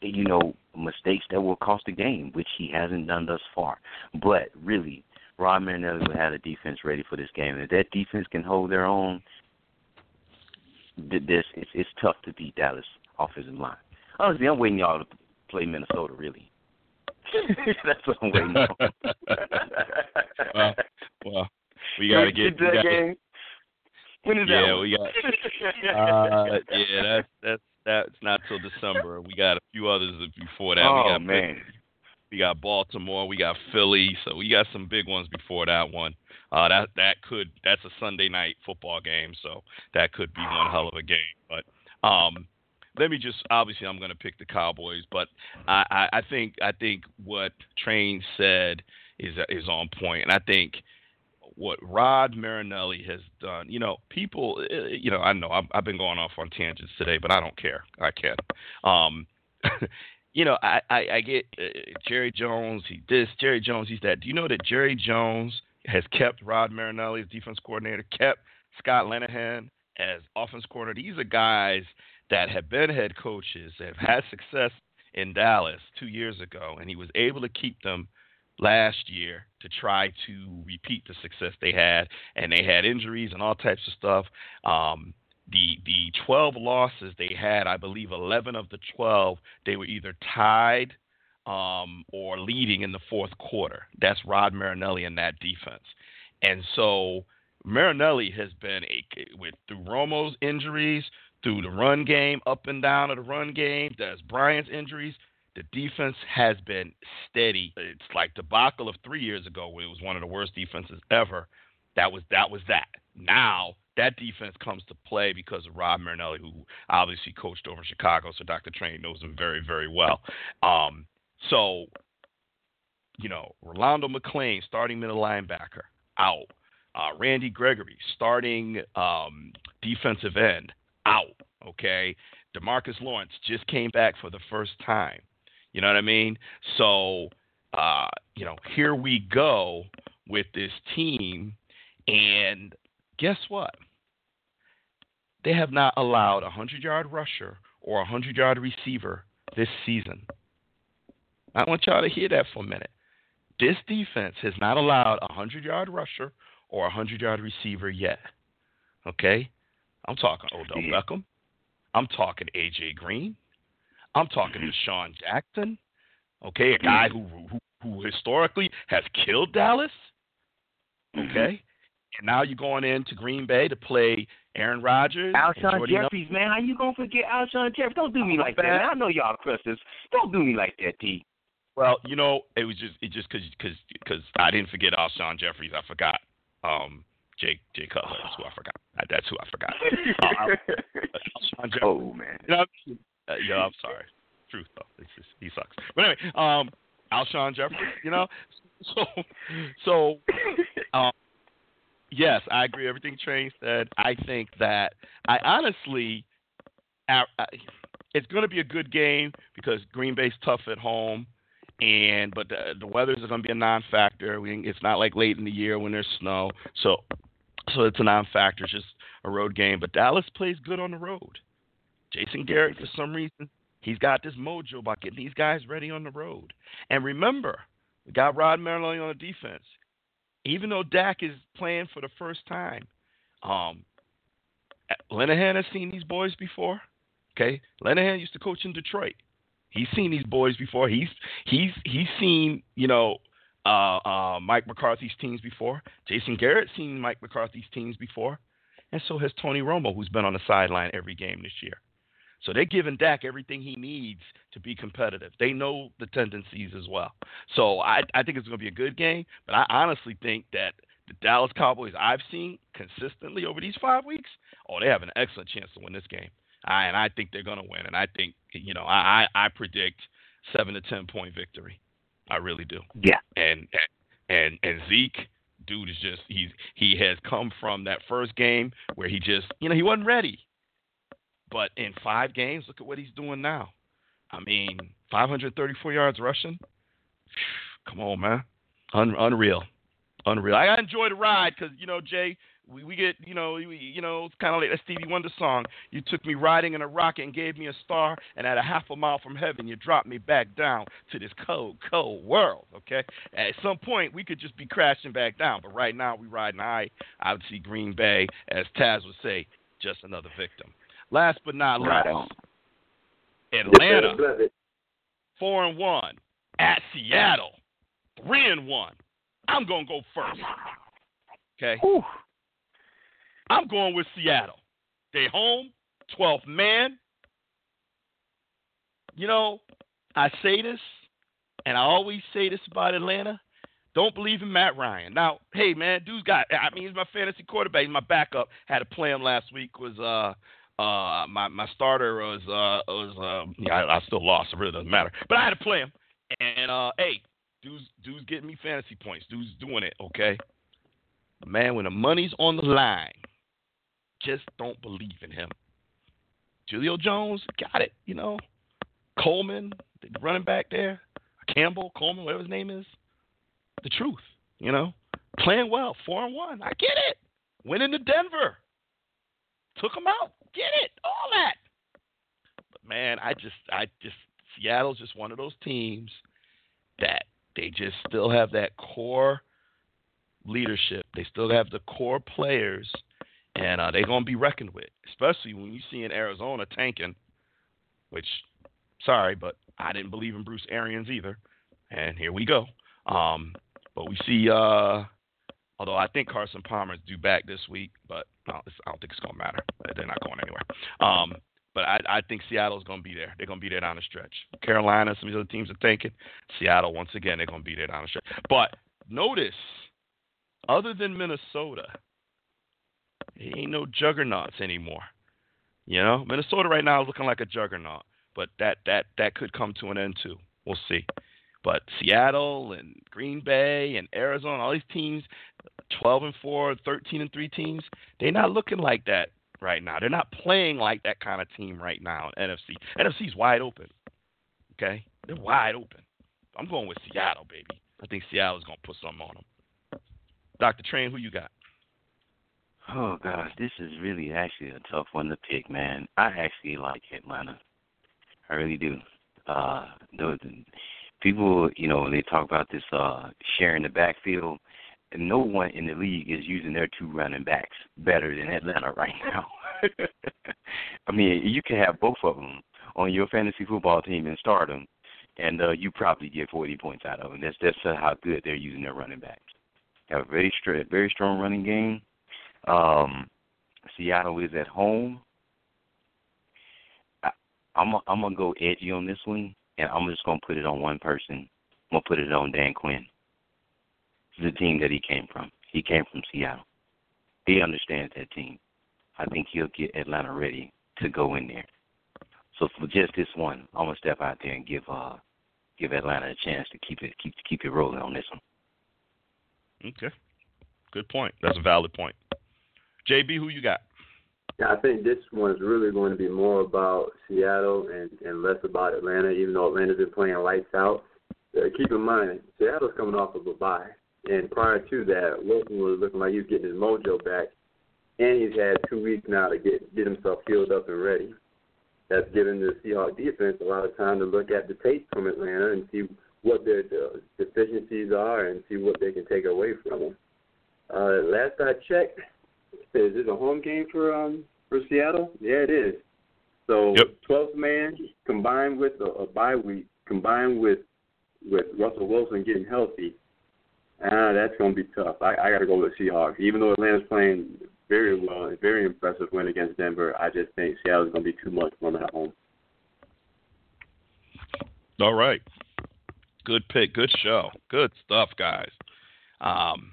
you know mistakes that will cost the game, which he hasn't done thus far. But really, Rod Marinelli will have the defense ready for this game. And if that defense can hold their own, this it's, it's tough to beat Dallas offensive line. Honestly, I'm waiting y'all to play Minnesota. Really, that's what I'm waiting on.
well, well, we gotta get
that
we gotta,
game. When is
yeah,
that?
we got. Uh, yeah, that's that's that's not till December. We got a few others before that.
oh
we got
man.
we got Baltimore, we got Philly, so we got some big ones before that one. Uh, that that could that's a Sunday night football game, so that could be one hell of a game. But um, let me just obviously I'm going to pick the Cowboys, but I, I, I think I think what Train said is is on point, and I think what Rod Marinelli has done. You know, people. uh, You know, I know I've, I've been going off on tangents today, but I don't care. I can't. Um, you know, I I, I get uh, Jerry Jones. He this. Jerry Jones. He's that. Do you know that Jerry Jones has kept Rod Marinelli as defense coordinator, kept Scott Linehan as offense coordinator. These are guys that have been head coaches, have had success in Dallas two years ago, and he was able to keep them last year to try to repeat the success they had, and they had injuries and all types of stuff. Um, the the 12 losses they had, I believe 11 of the 12 they were either tied um, or leading in the fourth quarter. That's Rod Marinelli and that defense. And so Marinelli has been a with through Romo's injuries, through the run game, up and down of the run game, there's Bryant's injuries. The defense has been steady. It's like debacle of three years ago, where it was one of the worst defenses ever. That was that was that. Now that defense comes to play because of Rod Marinelli, who obviously coached over in Chicago, so Dr. Train knows him very, very well. Um, so, you know, Rolando McClain, starting middle linebacker, out. Uh, Randy Gregory, starting um, defensive end, out. Okay. Demarcus Lawrence just came back for the first time. You know what I mean? So, uh, you know, here we go with this team. And guess what? They have not allowed a 100 yard rusher or a 100 yard receiver this season. I want y'all to hear that for a minute. This defense has not allowed a 100 yard rusher or a 100 yard receiver yet. Okay? I'm talking Odell Beckham. I'm talking AJ Green. I'm talking DeSean Jackson. Okay, a guy who, who who historically has killed Dallas. Okay, and now you're going into Green Bay to play Aaron Rodgers.
Alshon Jeffries, man, how you gonna forget Alshon Jeffries? Don't do me like that. Man. I know y'all crusters. Don't do me like that, T.
Well, you know, it was just it just because because because I didn't forget Alshon Jeffries. I forgot um Jake Jay Cutler. That's who I forgot. That's who I forgot. Uh, Alshon Jeffries.
oh man.
You know, uh, yeah, I'm sorry. Truth though, it's just, he sucks. But anyway, um, Alshon Jeffery, you know, so so um, yes, I agree. Everything Train said. I think that I honestly, it's going to be a good game because Green Bay's tough at home, and but the, the weather's going to be a non-factor. We, it's not like late in the year when there's snow, so so it's a non-factor. It's just a road game. But Dallas plays good on the road. Jason Garrett, for some reason, he's got this mojo about getting these guys ready on the road. And remember, we got Rod Marinelli on the defense. Even though Dak is playing for the first time, um, Linehan has seen these boys before. Okay, Linehan used to coach in Detroit. He's seen these boys before. He's he's he's seen you know uh, uh, Mike McCarthy's teams before. Jason Garrett's seen Mike McCarthy's teams before, and so has Tony Romo, who's been on the sideline every game this year. So they're giving Dak everything he needs to be competitive. They know the tendencies as well. So I, I think it's going to be a good game, but I honestly think that the Dallas Cowboys I've seen consistently over these five weeks, oh, they have an excellent chance to win this game. I, and I think they're going to win. And I think you know I I predict seven to ten point victory. I really do.
Yeah.
And and and Zeke, dude is just he's he has come from that first game where he just you know he wasn't ready, but in five games, look at what he's doing now. I mean, 534 yards rushing. Come on, man. Un- unreal, unreal. I enjoy the ride because you know Jay, we, we get you know we, you know it's kind of like that Stevie Wonder song. You took me riding in a rocket and gave me a star, and at a half a mile from heaven, you dropped me back down to this cold, cold world. Okay, at some point we could just be crashing back down, but right now we riding high. I would see Green Bay, as Taz would say, just another victim. Last but not least,
Right on.
Atlanta four and one at Seattle, three and one. I'm gonna go first. Okay. I'm going with Seattle. They home, 12th man. You know, I say this, and I always say this about Atlanta. Don't believe in Matt Ryan. Now, hey man, dude's got. I mean, he's my fantasy quarterback. He's my backup. Had to play him last week. Was uh uh my my starter was uh was um yeah I, I still lost. It really doesn't matter. But I had to play him. And uh hey, dude's dude's getting me fantasy points. Dude's doing it. Okay. Man, when the money's on the line, just don't believe in him. Julio Jones got it. You know, Coleman, the running back there, Campbell, Coleman, whatever his name is. The truth. You know, playing well, four and one. I get it. Winning to Denver, took him out. Get it. All that. But man, I just, I just, Seattle's just one of those teams that they just still have that core leadership. They still have the core players, and uh, they're gonna be reckoned with. Especially when you see in Arizona tanking, which, sorry, but I didn't believe in Bruce Arians either, and here we go. Um, but we see, uh, although I think Carson Palmer's due back this week, but I don't think it's gonna matter. They're not going anywhere. Um, but I, I think Seattle's to be there. They're to be there down the stretch. Carolina, some of these other teams are thinking. Seattle, once again, they're to be there down the stretch. But notice, other than Minnesota, it ain't no juggernauts anymore. You know, Minnesota right now is looking like a juggernaut, but that that that could come to an end too. We'll see. But Seattle and Green Bay and Arizona, all these teams, 12 and 4, 13 and 3 teams, they're not looking like that right now. They're not playing like that kind of team right now in NFC. NFC's wide open. Okay? They're wide open. I'm going with Seattle, baby. I think Seattle's going to put something on them. Dr. Train, who you got?
Oh gosh, this is really actually a tough one to pick, man. I actually like Atlanta. I really do. Uh the people, you know, they talk about this uh sharing the backfield and no one in the league is using their two running backs better than Atlanta right now. I mean, you can have both of them on your fantasy football team and start them, and uh, you probably get 40 points out of them. That's that's uh, how good they're using their running backs. Have a very straight, very strong running game. Um, Seattle is at home. I, I'm a, I'm gonna go edgy on this one, and I'm just gonna put it on one person. I'm gonna put it on Dan Quinn. The team that he came from. He came from Seattle. He understands that team. I think he'll get Atlanta ready to go in there. So for just this one, I'm gonna step out there and give uh give Atlanta a chance to keep it keep keep it rolling on this one.
Okay. Good point. That's a valid point. JB, who you got?
Yeah, I think this one's really going to be more about Seattle and, and less about Atlanta, even though Atlanta's been playing lights out. Uh, keep in mind, Seattle's coming off of a bye. And prior to that, Wilson was looking like he was getting his mojo back. And he's had two weeks now to get get himself healed up and ready. That's given the Seahawks defense a lot of time to look at the tape from Atlanta and see what their uh, deficiencies are and see what they can take away from them. Uh, last I checked, is this a home game for um for Seattle? Yeah, it is. So
Yep.
12th man combined with a, a bye week, combined with with Russell Wilson getting healthy, ah, that's going to be tough. I, I got to go with Seahawks. Even though Atlanta's playing very well, a very impressive win against Denver, I just think Seattle's going to be too much for them at home.
All right. Good pick. Good show. Good stuff, guys. Um,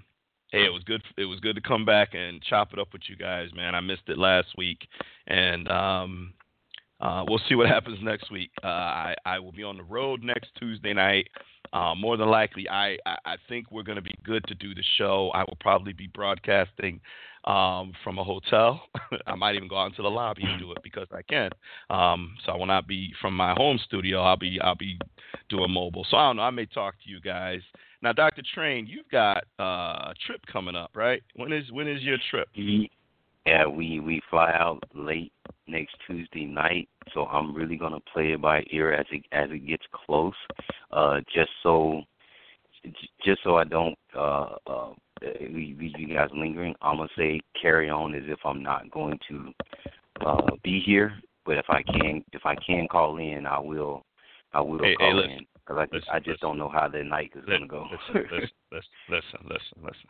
hey, it was good. It was good to come back and chop it up with you guys, man. I missed it last week, and um, Uh, we'll see what happens next week. Uh, I I will be on the road next Tuesday night. Uh, more than likely, I, I, think we're going to be good to do the show. I will probably be broadcasting um, from a hotel. I might even go out into the lobby and do it because I can. Um, so I will not be from my home studio. I'll be I'll be doing mobile. So I don't know. I may talk to you guys. Now, Dr. Train, you've got uh, a trip coming up, right? When is when is your trip?
Yeah, we we fly out late next Tuesday night, so I'm really gonna play it by ear as it as it gets close, uh, just so just so I don't uh, uh, leave you guys lingering. I'm gonna say carry on as if I'm not going to uh, be here, but if I can if I can call in, I will I will
Hey, hey,
call
listen,
in because I
listen,
I just
listen.
don't know how the night is gonna go.
Listen, listen, listen, listen, listen, listen.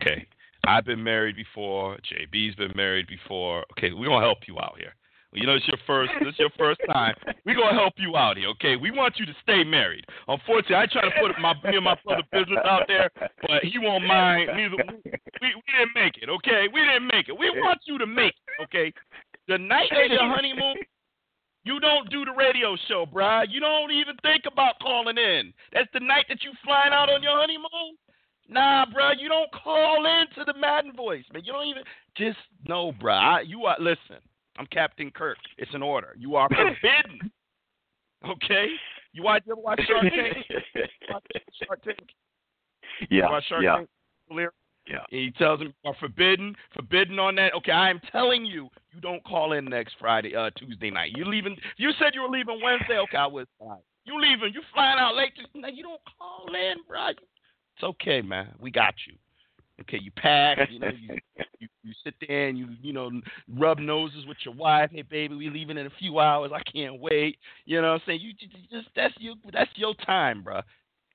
Okay, I've been married before. JB's been married before. Okay, we're gonna help you out here. You know, it's your first. This is your first time. We're gonna help you out here. Okay, we want you to stay married. Unfortunately, I try to put my me and my brother business out there, but he won't mind. Neither we, we didn't make it. Okay, we didn't make it. We want you to make it. Okay, the night of your honeymoon. You don't do the radio show, bruh. You don't even think about calling in. That's the night that you flying out on your honeymoon. Nah, bruh, you don't call in to the Madden voice, man. You don't even just no, bruh. I, you are listen. I'm Captain Kirk. It's an order. You are forbidden. Okay. You watch you ever watch Shark Tank? Shark Tank.
yeah,
Watch Shark
yeah,
Tank?
Yeah.
And he tells him you are forbidden, forbidden on that. Okay, I am telling you, you don't call in next Friday, uh, Tuesday night. You leaving? You said you were leaving Wednesday. Okay, I was. You leaving? You flying out late? Just, you don't call in, bro. It's okay, man. We got you. Okay, you pack. You know, you, you you sit there and you you know rub noses with your wife. Hey, baby, we leaving in a few hours. I can't wait. You know what I'm saying? You ju- just that's your that's your time, bro.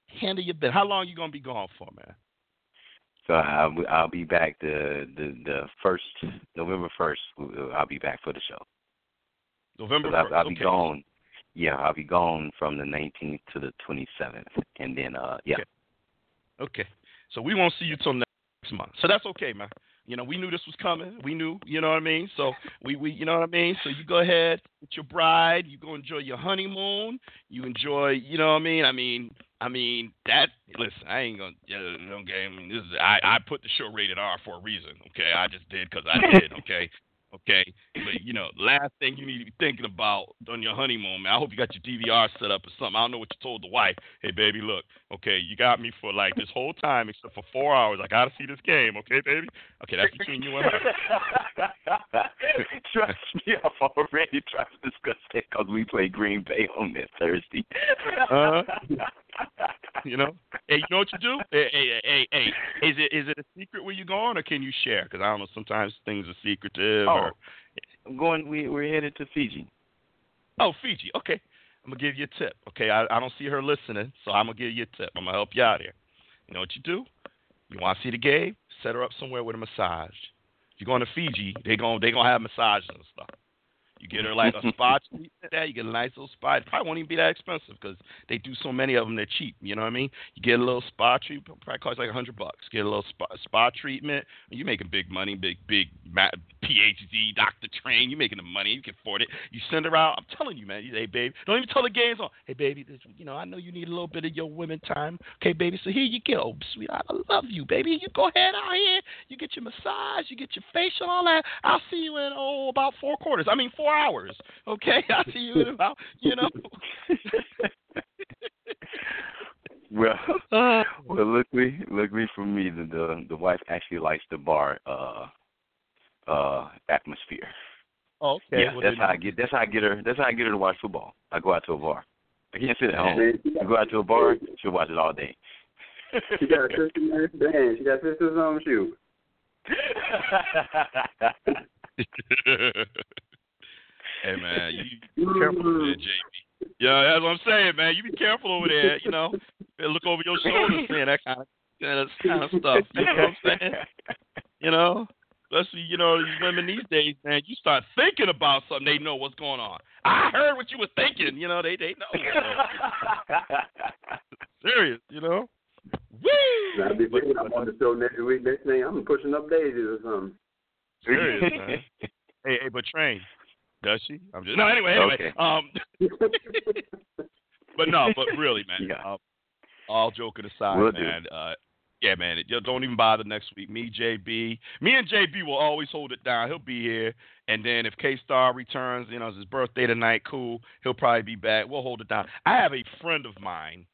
Handle your bit. How long you gonna be gone for, man?
So I'll be- I'll be back the the the first November first. I'll be back for the show.
November. 1st.
I'll, I'll be
okay.
gone. Yeah, I'll be gone from the 19th to the 27th, and then uh yeah.
Okay. Okay. So we won't see you till next month. So that's okay, man. You know, we knew this was coming. We knew, you know what I mean? So we, we you know what I mean? So you go ahead with your bride, you go enjoy your honeymoon, you enjoy, you know what I mean? I mean I mean that listen, I ain't gonna yeah, okay, I mean this is I, I put the show rated R for a reason, okay? I just did because I did, okay? Okay, but you know, last thing you need to be thinking about on your honeymoon, man. I hope you got your DVR set up or something. I don't know what you told the wife. Hey, baby, look, okay, you got me for like this whole time except for four hours. I gotta see this game, okay, baby? Okay, that's between you and her.
Trust me, I've already tried to discuss that because we play Green Bay on that Thursday.
Uh-huh. You know, hey, you know what you do? Hey, hey, hey, hey, is it is it a secret where you're going, or can you share? Because I don't know, sometimes things are secretive.
Oh.
Or
I'm going. We we're headed to Fiji.
oh, Fiji. Okay, I'm gonna give you a tip. Okay, I, I don't see her listening, so I'm gonna give you a tip. I'm gonna help you out here. You know what you do? You want to see the game? Set her up somewhere with a massage. If you're going to Fiji, they gon' they gonna have massages and stuff. You get her like a spa treatment. You get a nice little spa. It probably won't even be that expensive because they do so many of them. They're cheap. You know what I mean? You get a little spa treatment. Probably costs like a hundred bucks. Get a little spa, spa treatment. You're making big money. Big big PhD doctor train. You're making the money. You can afford it. You send her out. I'm telling you, man. Hey, baby, don't even tell the game's on. Hey, baby, this, you know I know you need a little bit of your women time. Okay, baby. So here you go, sweetheart. I love you, baby. You go ahead out here. You get your massage. You get your facial, all that. I'll see you in oh about four quarters. I mean four hours. Okay, I'll see you in about you know.
Well,
Uh,
well, look, luckily for me, the, the the wife actually likes the bar uh uh atmosphere.
okay.
yeah,
well,
that's
then-
how I get. That's how I get her. That's how I get her to watch football. I go out to a bar. I can't sit at home. I go out to a bar. She'll watch it all day.
she got a sister, man. Dang, she got sisters on shoot.
hey man, you, you be careful over there, JB. Yeah, that's what I'm saying, man. You be careful over there. You know, look over your shoulder, saying that kind of that kind of stuff. You know what I'm saying? You know, especially you know these women these days, man. You start thinking about something, they know what's going on. I heard what you were thinking. You know, they they know. Serious, you know. Woo!
I'll be thinking I'm on the show next week. Next thing, I'm pushing up daisies or something.
Serious, man. Hey, hey, but train. Does she? I'm just no. Anyway, anyway.
Okay.
Um, but no, but really, man.
Yeah.
Uh, all joking aside,
Will
man. Uh, yeah, man. It, don't even bother next week. Me, JB, me and JB will always hold it down. He'll be here, and then if KStarr returns, you know, it's his birthday tonight. Cool. He'll probably be back. We'll hold it down. I have a friend of mine,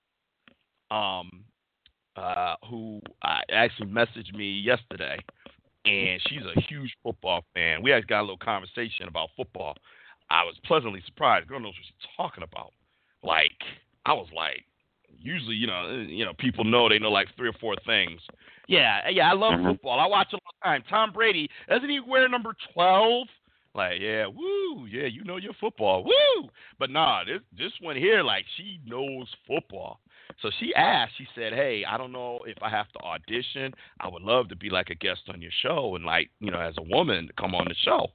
um, uh, who I actually messaged me yesterday, and she's a huge football fan. We actually got a little conversation about football. I was pleasantly surprised. Girl knows what she's talking about. Like, I was like, usually, you know, you know, people know they know like three or four things. Yeah, yeah, I love
Mhm.
football. I watch it all the time. Tom Brady doesn't he wear number twelve? Like, yeah, woo, yeah, you know your football, woo. But nah, this this one here, like, she knows football. So she asked, she said, Hey, I don't know if I have to audition. I would love to be like a guest on your show and like, you know, as a woman to come on the show.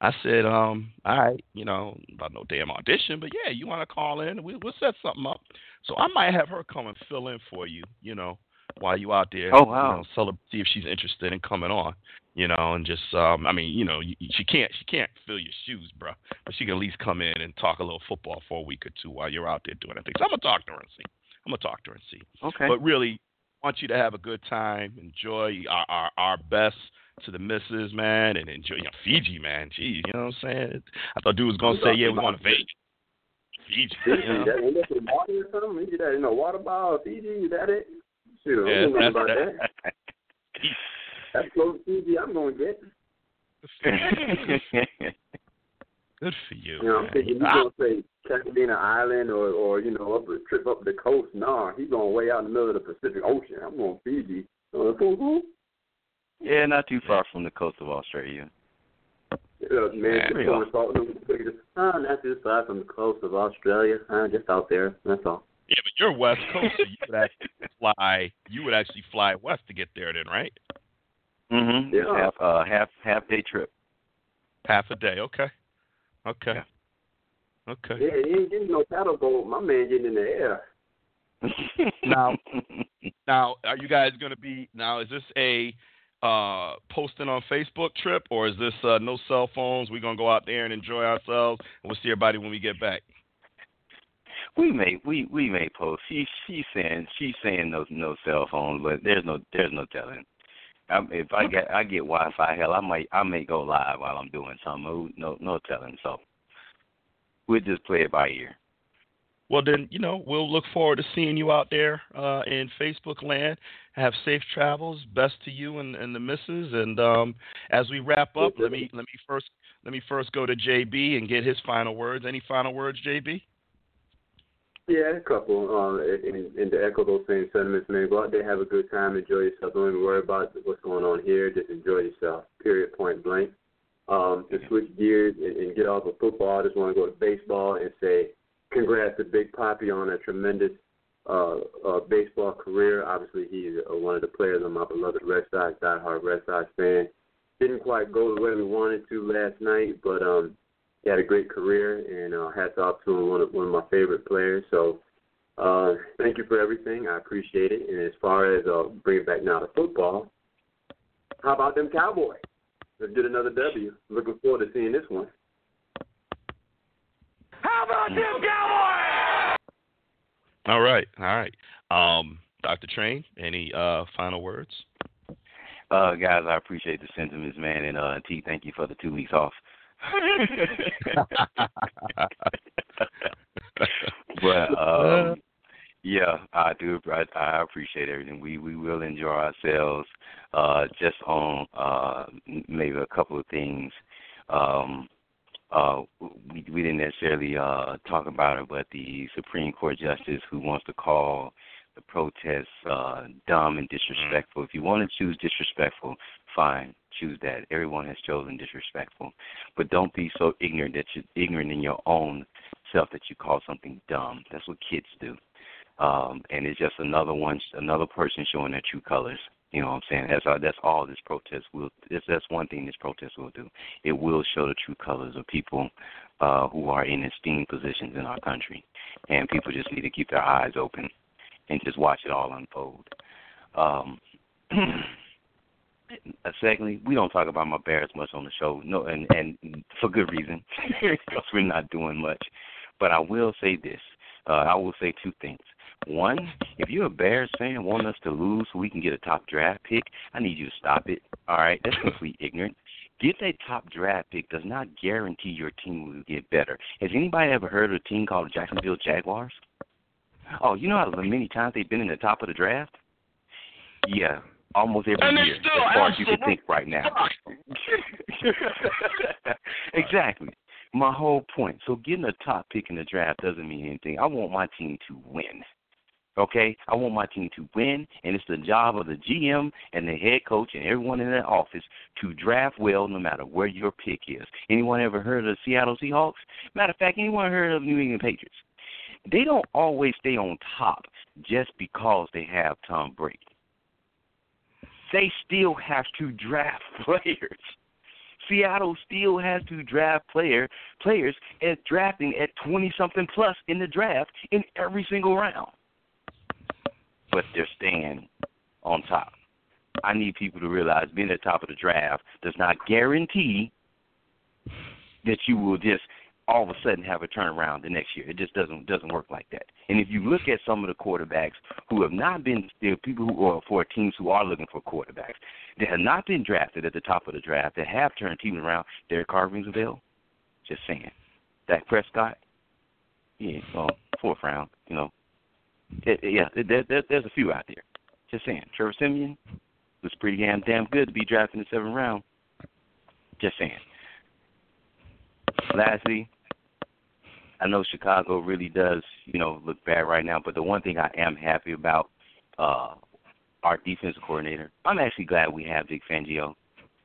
I said, um, all right, you know, about no damn audition, but yeah, you wanna call in, we we'll set something up. So I might have her come and fill in for you, you know, while you out there.
Oh, wow.
You know, celebrate, see if she's interested in coming on, you know, and just, um, I mean, you know, you, she can't, she can't fill your shoes, bro, but she can at least come in and talk a little football for a week or two while you're out there doing that thing. So I'm gonna talk to her and see. I'm gonna talk to her and see.
Okay.
But really, want you to have a good time, enjoy our our, our best to the missus, man, and enjoy you know, Fiji, man. Gee, you know what I'm saying? I thought dude was gonna say, yeah, we're going to Vegas. Fiji,
Fiji,
you know?
that, ain't that some water or something? Maybe that in a water ball, Fiji, is that it? Shoot, I
Yeah,
don't know about
that's-
that. That's close to Fiji I'm going to get.
Good for you.
You know, I'm thinking he's going to say Catalina Island or, or you know, up a trip up the coast. No, he's going way out in the middle of the Pacific Ocean. I'm going Fiji. Uh, cool, cool.
yeah, not too far from the coast of Australia.
Uh, man,
Man,
just
real.
going to talk to him. Uh, not too far from the coast of Australia. Uh, just out there. That's all.
yeah, but you're West Coast, so you would actually fly. You would actually fly west to get there, then, right?
Mm-hmm. It's
Yeah.
half uh half half day trip.
Half a day. Okay. Okay.
Yeah.
Okay.
Yeah, he ain't getting no paddle boat. My man getting in the air.
Now- Now, are you guys going to be now? Is this a uh, posting on Facebook trip, or is this uh, no cell phones? We're gonna go out there and enjoy ourselves, and we'll see everybody when we get back.
we may we we may post. She she's saying she's saying no no cell phone, but there's no there's no telling. I, if I get I get Wi-Fi, hell, I might I may go live while I'm doing something. No no telling. So we'll just play it by ear.
Well, then, you know, we'll look forward to seeing you out there uh, in Facebook land. Have safe travels. Best to you and, and the missus. And um, as we wrap up, let me let me first let me first go to JB and get his final words. Any final words, JB?
Yeah, a couple. Um, and, and to echo those same sentiments, man, go out there, have a good time, enjoy yourself. Don't even worry about what's going on here. Just enjoy yourself. Period. Point blank. Um, to switch gears and, and get off of football, I just want to go to baseball and say congrats to Big Poppy on a tremendous uh, uh, baseball career. Obviously, he's uh, one of the players on my beloved Red Sox, diehard Red Sox fan. Didn't quite go the way we wanted to last night, but um, he had a great career, and uh, hats off to him, one of one of my favorite players. So, uh, thank you for everything. I appreciate it. And as far as uh, bringing back now to football, how about them Cowboys? Let's get another W. Looking forward to seeing this one.
How about them Cowboys?
All right, all right. Um, Dr. Train, any uh, final words?
Uh, guys, I appreciate the sentiments, man, and uh, T, thank you for the two weeks off. but um, yeah, I do. I, I appreciate everything. We we will enjoy ourselves. Uh, just on uh, maybe a couple of things. Um, uh, we we didn't necessarily uh, talk about it, but the Supreme Court justice who wants to call the protests uh, dumb and disrespectful. If you want to choose disrespectful, fine, choose that. Everyone has chosen disrespectful, but don't be so ignorant that you're ignorant in your own self that you call something dumb. That's what kids do, um, and it's just another one, another person showing their true colors. You know what I'm saying? That's all, that's all this protest will. That's, that's one thing this protest will do. It will show the true colors of people uh, who are in esteemed positions in our country, and people just need to keep their eyes open and just watch it all unfold. Um, uh, secondly, we don't talk about my Bears much on the show. No, and and for good reason, because we're not doing much. But I will say this. Uh, I will say two things. One, if you're a Bears fan, want us to lose so we can get a top draft pick, I need you to stop it. All right, that's complete ignorant. Get that top draft pick does not guarantee your team will get better. Has anybody ever heard of a team called the Jacksonville Jaguars? Oh, you know how many times they've been in the top of the draft? Yeah, almost every
And
year,
still
as far as you can think right now. exactly. My whole point. So getting a top pick in the draft doesn't mean anything. I want my team to win. Okay? I want my team to win, and it's the job of the GM and the head coach and everyone in that office to draft well no matter where your pick is. Anyone ever heard of the Seattle Seahawks? Matter of fact, anyone heard of New England Patriots? They don't always stay on top just because they have Tom Brady. They still have to draft players. Seattle still has to draft player players at drafting at twenty something plus in the draft in every single round. But they're staying on top. I need people to realize being at the top of the draft does not guarantee that you will just all of a sudden have a turnaround the next year. It just doesn't doesn't work like that. And if you look at some of the quarterbacks who have not been there, people who are for teams who are looking for quarterbacks, that have not been drafted at the top of the draft, that have turned teams around. Derek Carr rings a bell. Just saying. Dak Prescott, yeah, well, fourth round, you know. It, it- yeah, there, there, there's a few out there. Just saying. Trevor Siemian was pretty damn damn good to be drafted in the seventh round. Just saying. Lastly, I know Chicago really does, you know, look bad right now, but the one thing I am happy about, uh, our defensive coordinator, I'm actually glad we have Vic Fangio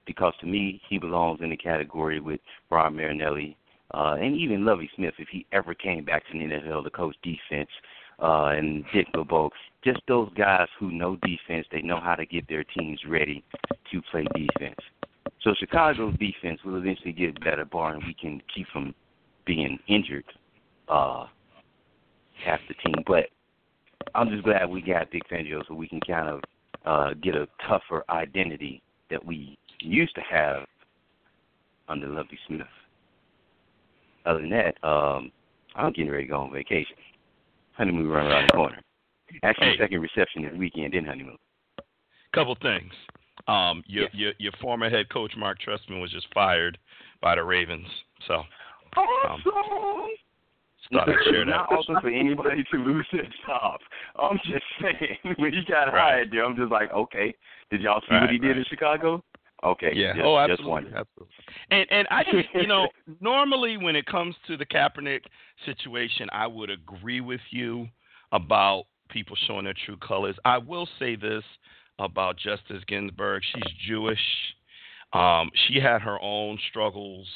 because to me he belongs in the category with Rod Marinelli, uh, and even Lovie Smith if he ever came back to NFL to coach defense, uh, and Dick LeBeau. Just those guys who know defense, they know how to get their teams ready to play defense. So Chicago's defense will eventually get better, barring we can keep from being injured uh, half the team. But I'm just glad we got Dick Fangio so we can kind of uh, get a tougher identity that we used to have under Lovie Smith. Other than that, um, I'm getting ready to go on vacation. Honeymoon run around the corner. Actually,
Hey.
second reception this weekend, then honeymoon.
Couple things. Um, your,
Yeah.
your your former head coach Marc Trestman was just fired by the Ravens. So
Awesome.
Just thought I'd share that.
Not awesome for anybody to lose their job. I'm just saying, when he got
Right.
hired there, I'm just like, okay, did y'all see
Right,
what he did in Chicago? Okay,
Yeah.
just,
oh,
just
absolutely.
wondering.
absolutely. And and I just you know normally when it comes to the Kaepernick situation, I would agree with you about people showing their true colors. I will say this about Justice Ginsburg: she's Jewish. Um, she had her own struggles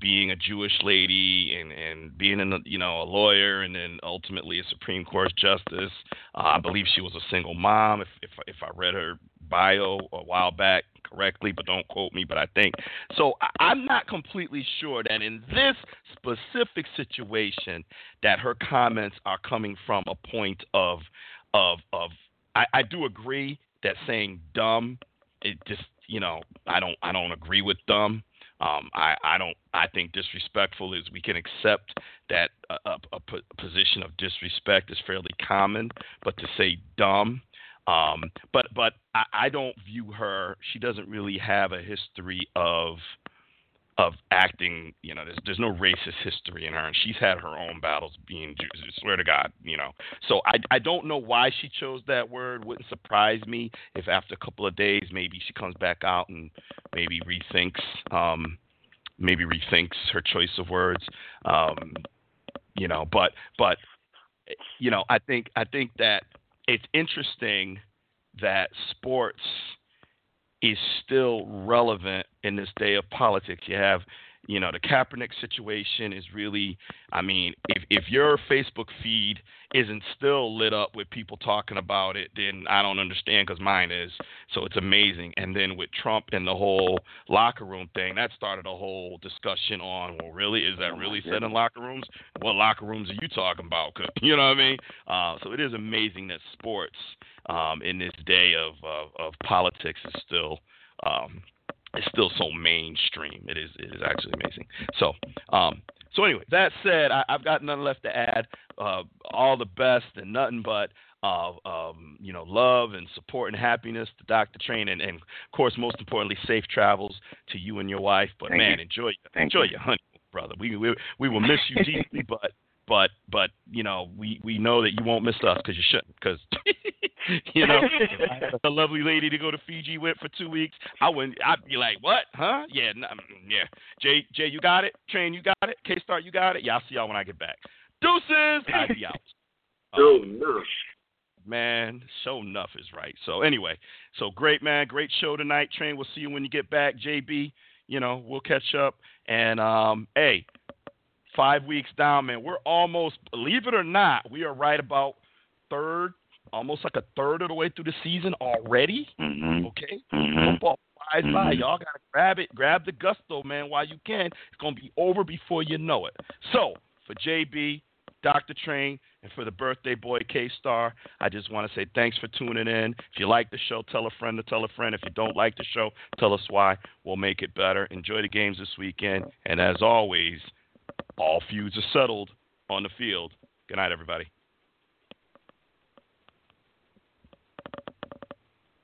being a Jewish lady and and being a you know a lawyer and then ultimately a Supreme Court justice. Uh, I believe she was a single mom. If if if I read her bio a while back correctly, but don't quote me. But I think so. I, I'm not completely sure that in this specific situation that her comments are coming from a point of of of. I, I do agree that saying dumb, it just you know I don't I don't agree with dumb. Um, I, I don't. I think disrespectful is we can accept that a, a, a position of disrespect is fairly common, but to say dumb, um, but but I, I don't view her. She doesn't really have a history of of acting. You know, there's there's no racist history in her, and she's had her own battles being. Jew- I swear to God, you know. So I I don't know why she chose that word. Wouldn't surprise me if after a couple of days maybe she comes back out and maybe rethinks um maybe rethinks her choice of words. Um, you know, but but you know, I think I think that it's interesting that sports is still relevant in this day of politics. You have, you know, the Kaepernick situation is really, I mean, if if your Facebook feed isn't still lit up with people talking about it, then I don't understand because mine is. So it's amazing. And then with Trump and the whole locker room thing, that started a whole discussion on, well, really, is that
Oh,
really said in locker rooms? What locker rooms are you talking about? 'Cause- you know what I mean? Uh, so it is amazing that sports um, in this day of, of, of politics is still um, it's still so mainstream. It is it is actually amazing. So um, so anyway, that said, I, have got nothing left to add. Uh, all the best and nothing but uh, um, you know love and support and happiness to Dr. Train and, and of course most importantly safe travels to you and your wife. But
Thank
man,
you.
enjoy
Thank
enjoy
you.
your honeymoon, brother. We we we will miss you deeply, but but but you know we we know that you won't miss us because you shouldn't because you know a lovely lady to go to Fiji with for two weeks. I wouldn't I'd be like what? Huh? Yeah nah, mm, yeah. Jay Jay you got it? Train you got it? KStarr you got it? Yeah I'll see y'all when I get back. Deuces! I'd be out.
Oh
Um,
no.
man show enough is right. So anyway so great man. Great show tonight. Train we'll see you when you get back. JB you know we'll catch up. And um hey five weeks down, man. We're almost, believe it or not, we are right about third, almost like a third of the way through the season already.
Mhm.
Okay,
Mhm.
football flies by.
Mhm.
Y'all gotta grab it, grab the gusto, man, while you can. It's gonna be over before you know it. So for JB, Dr. Train, and for the birthday boy KStarr, I just want to say thanks for tuning in. If you like the show, tell a friend to tell a friend. If you don't like the show, tell us why. We'll make it better. Enjoy the games this weekend, and as always, all feuds are settled on the field. Good night, everybody.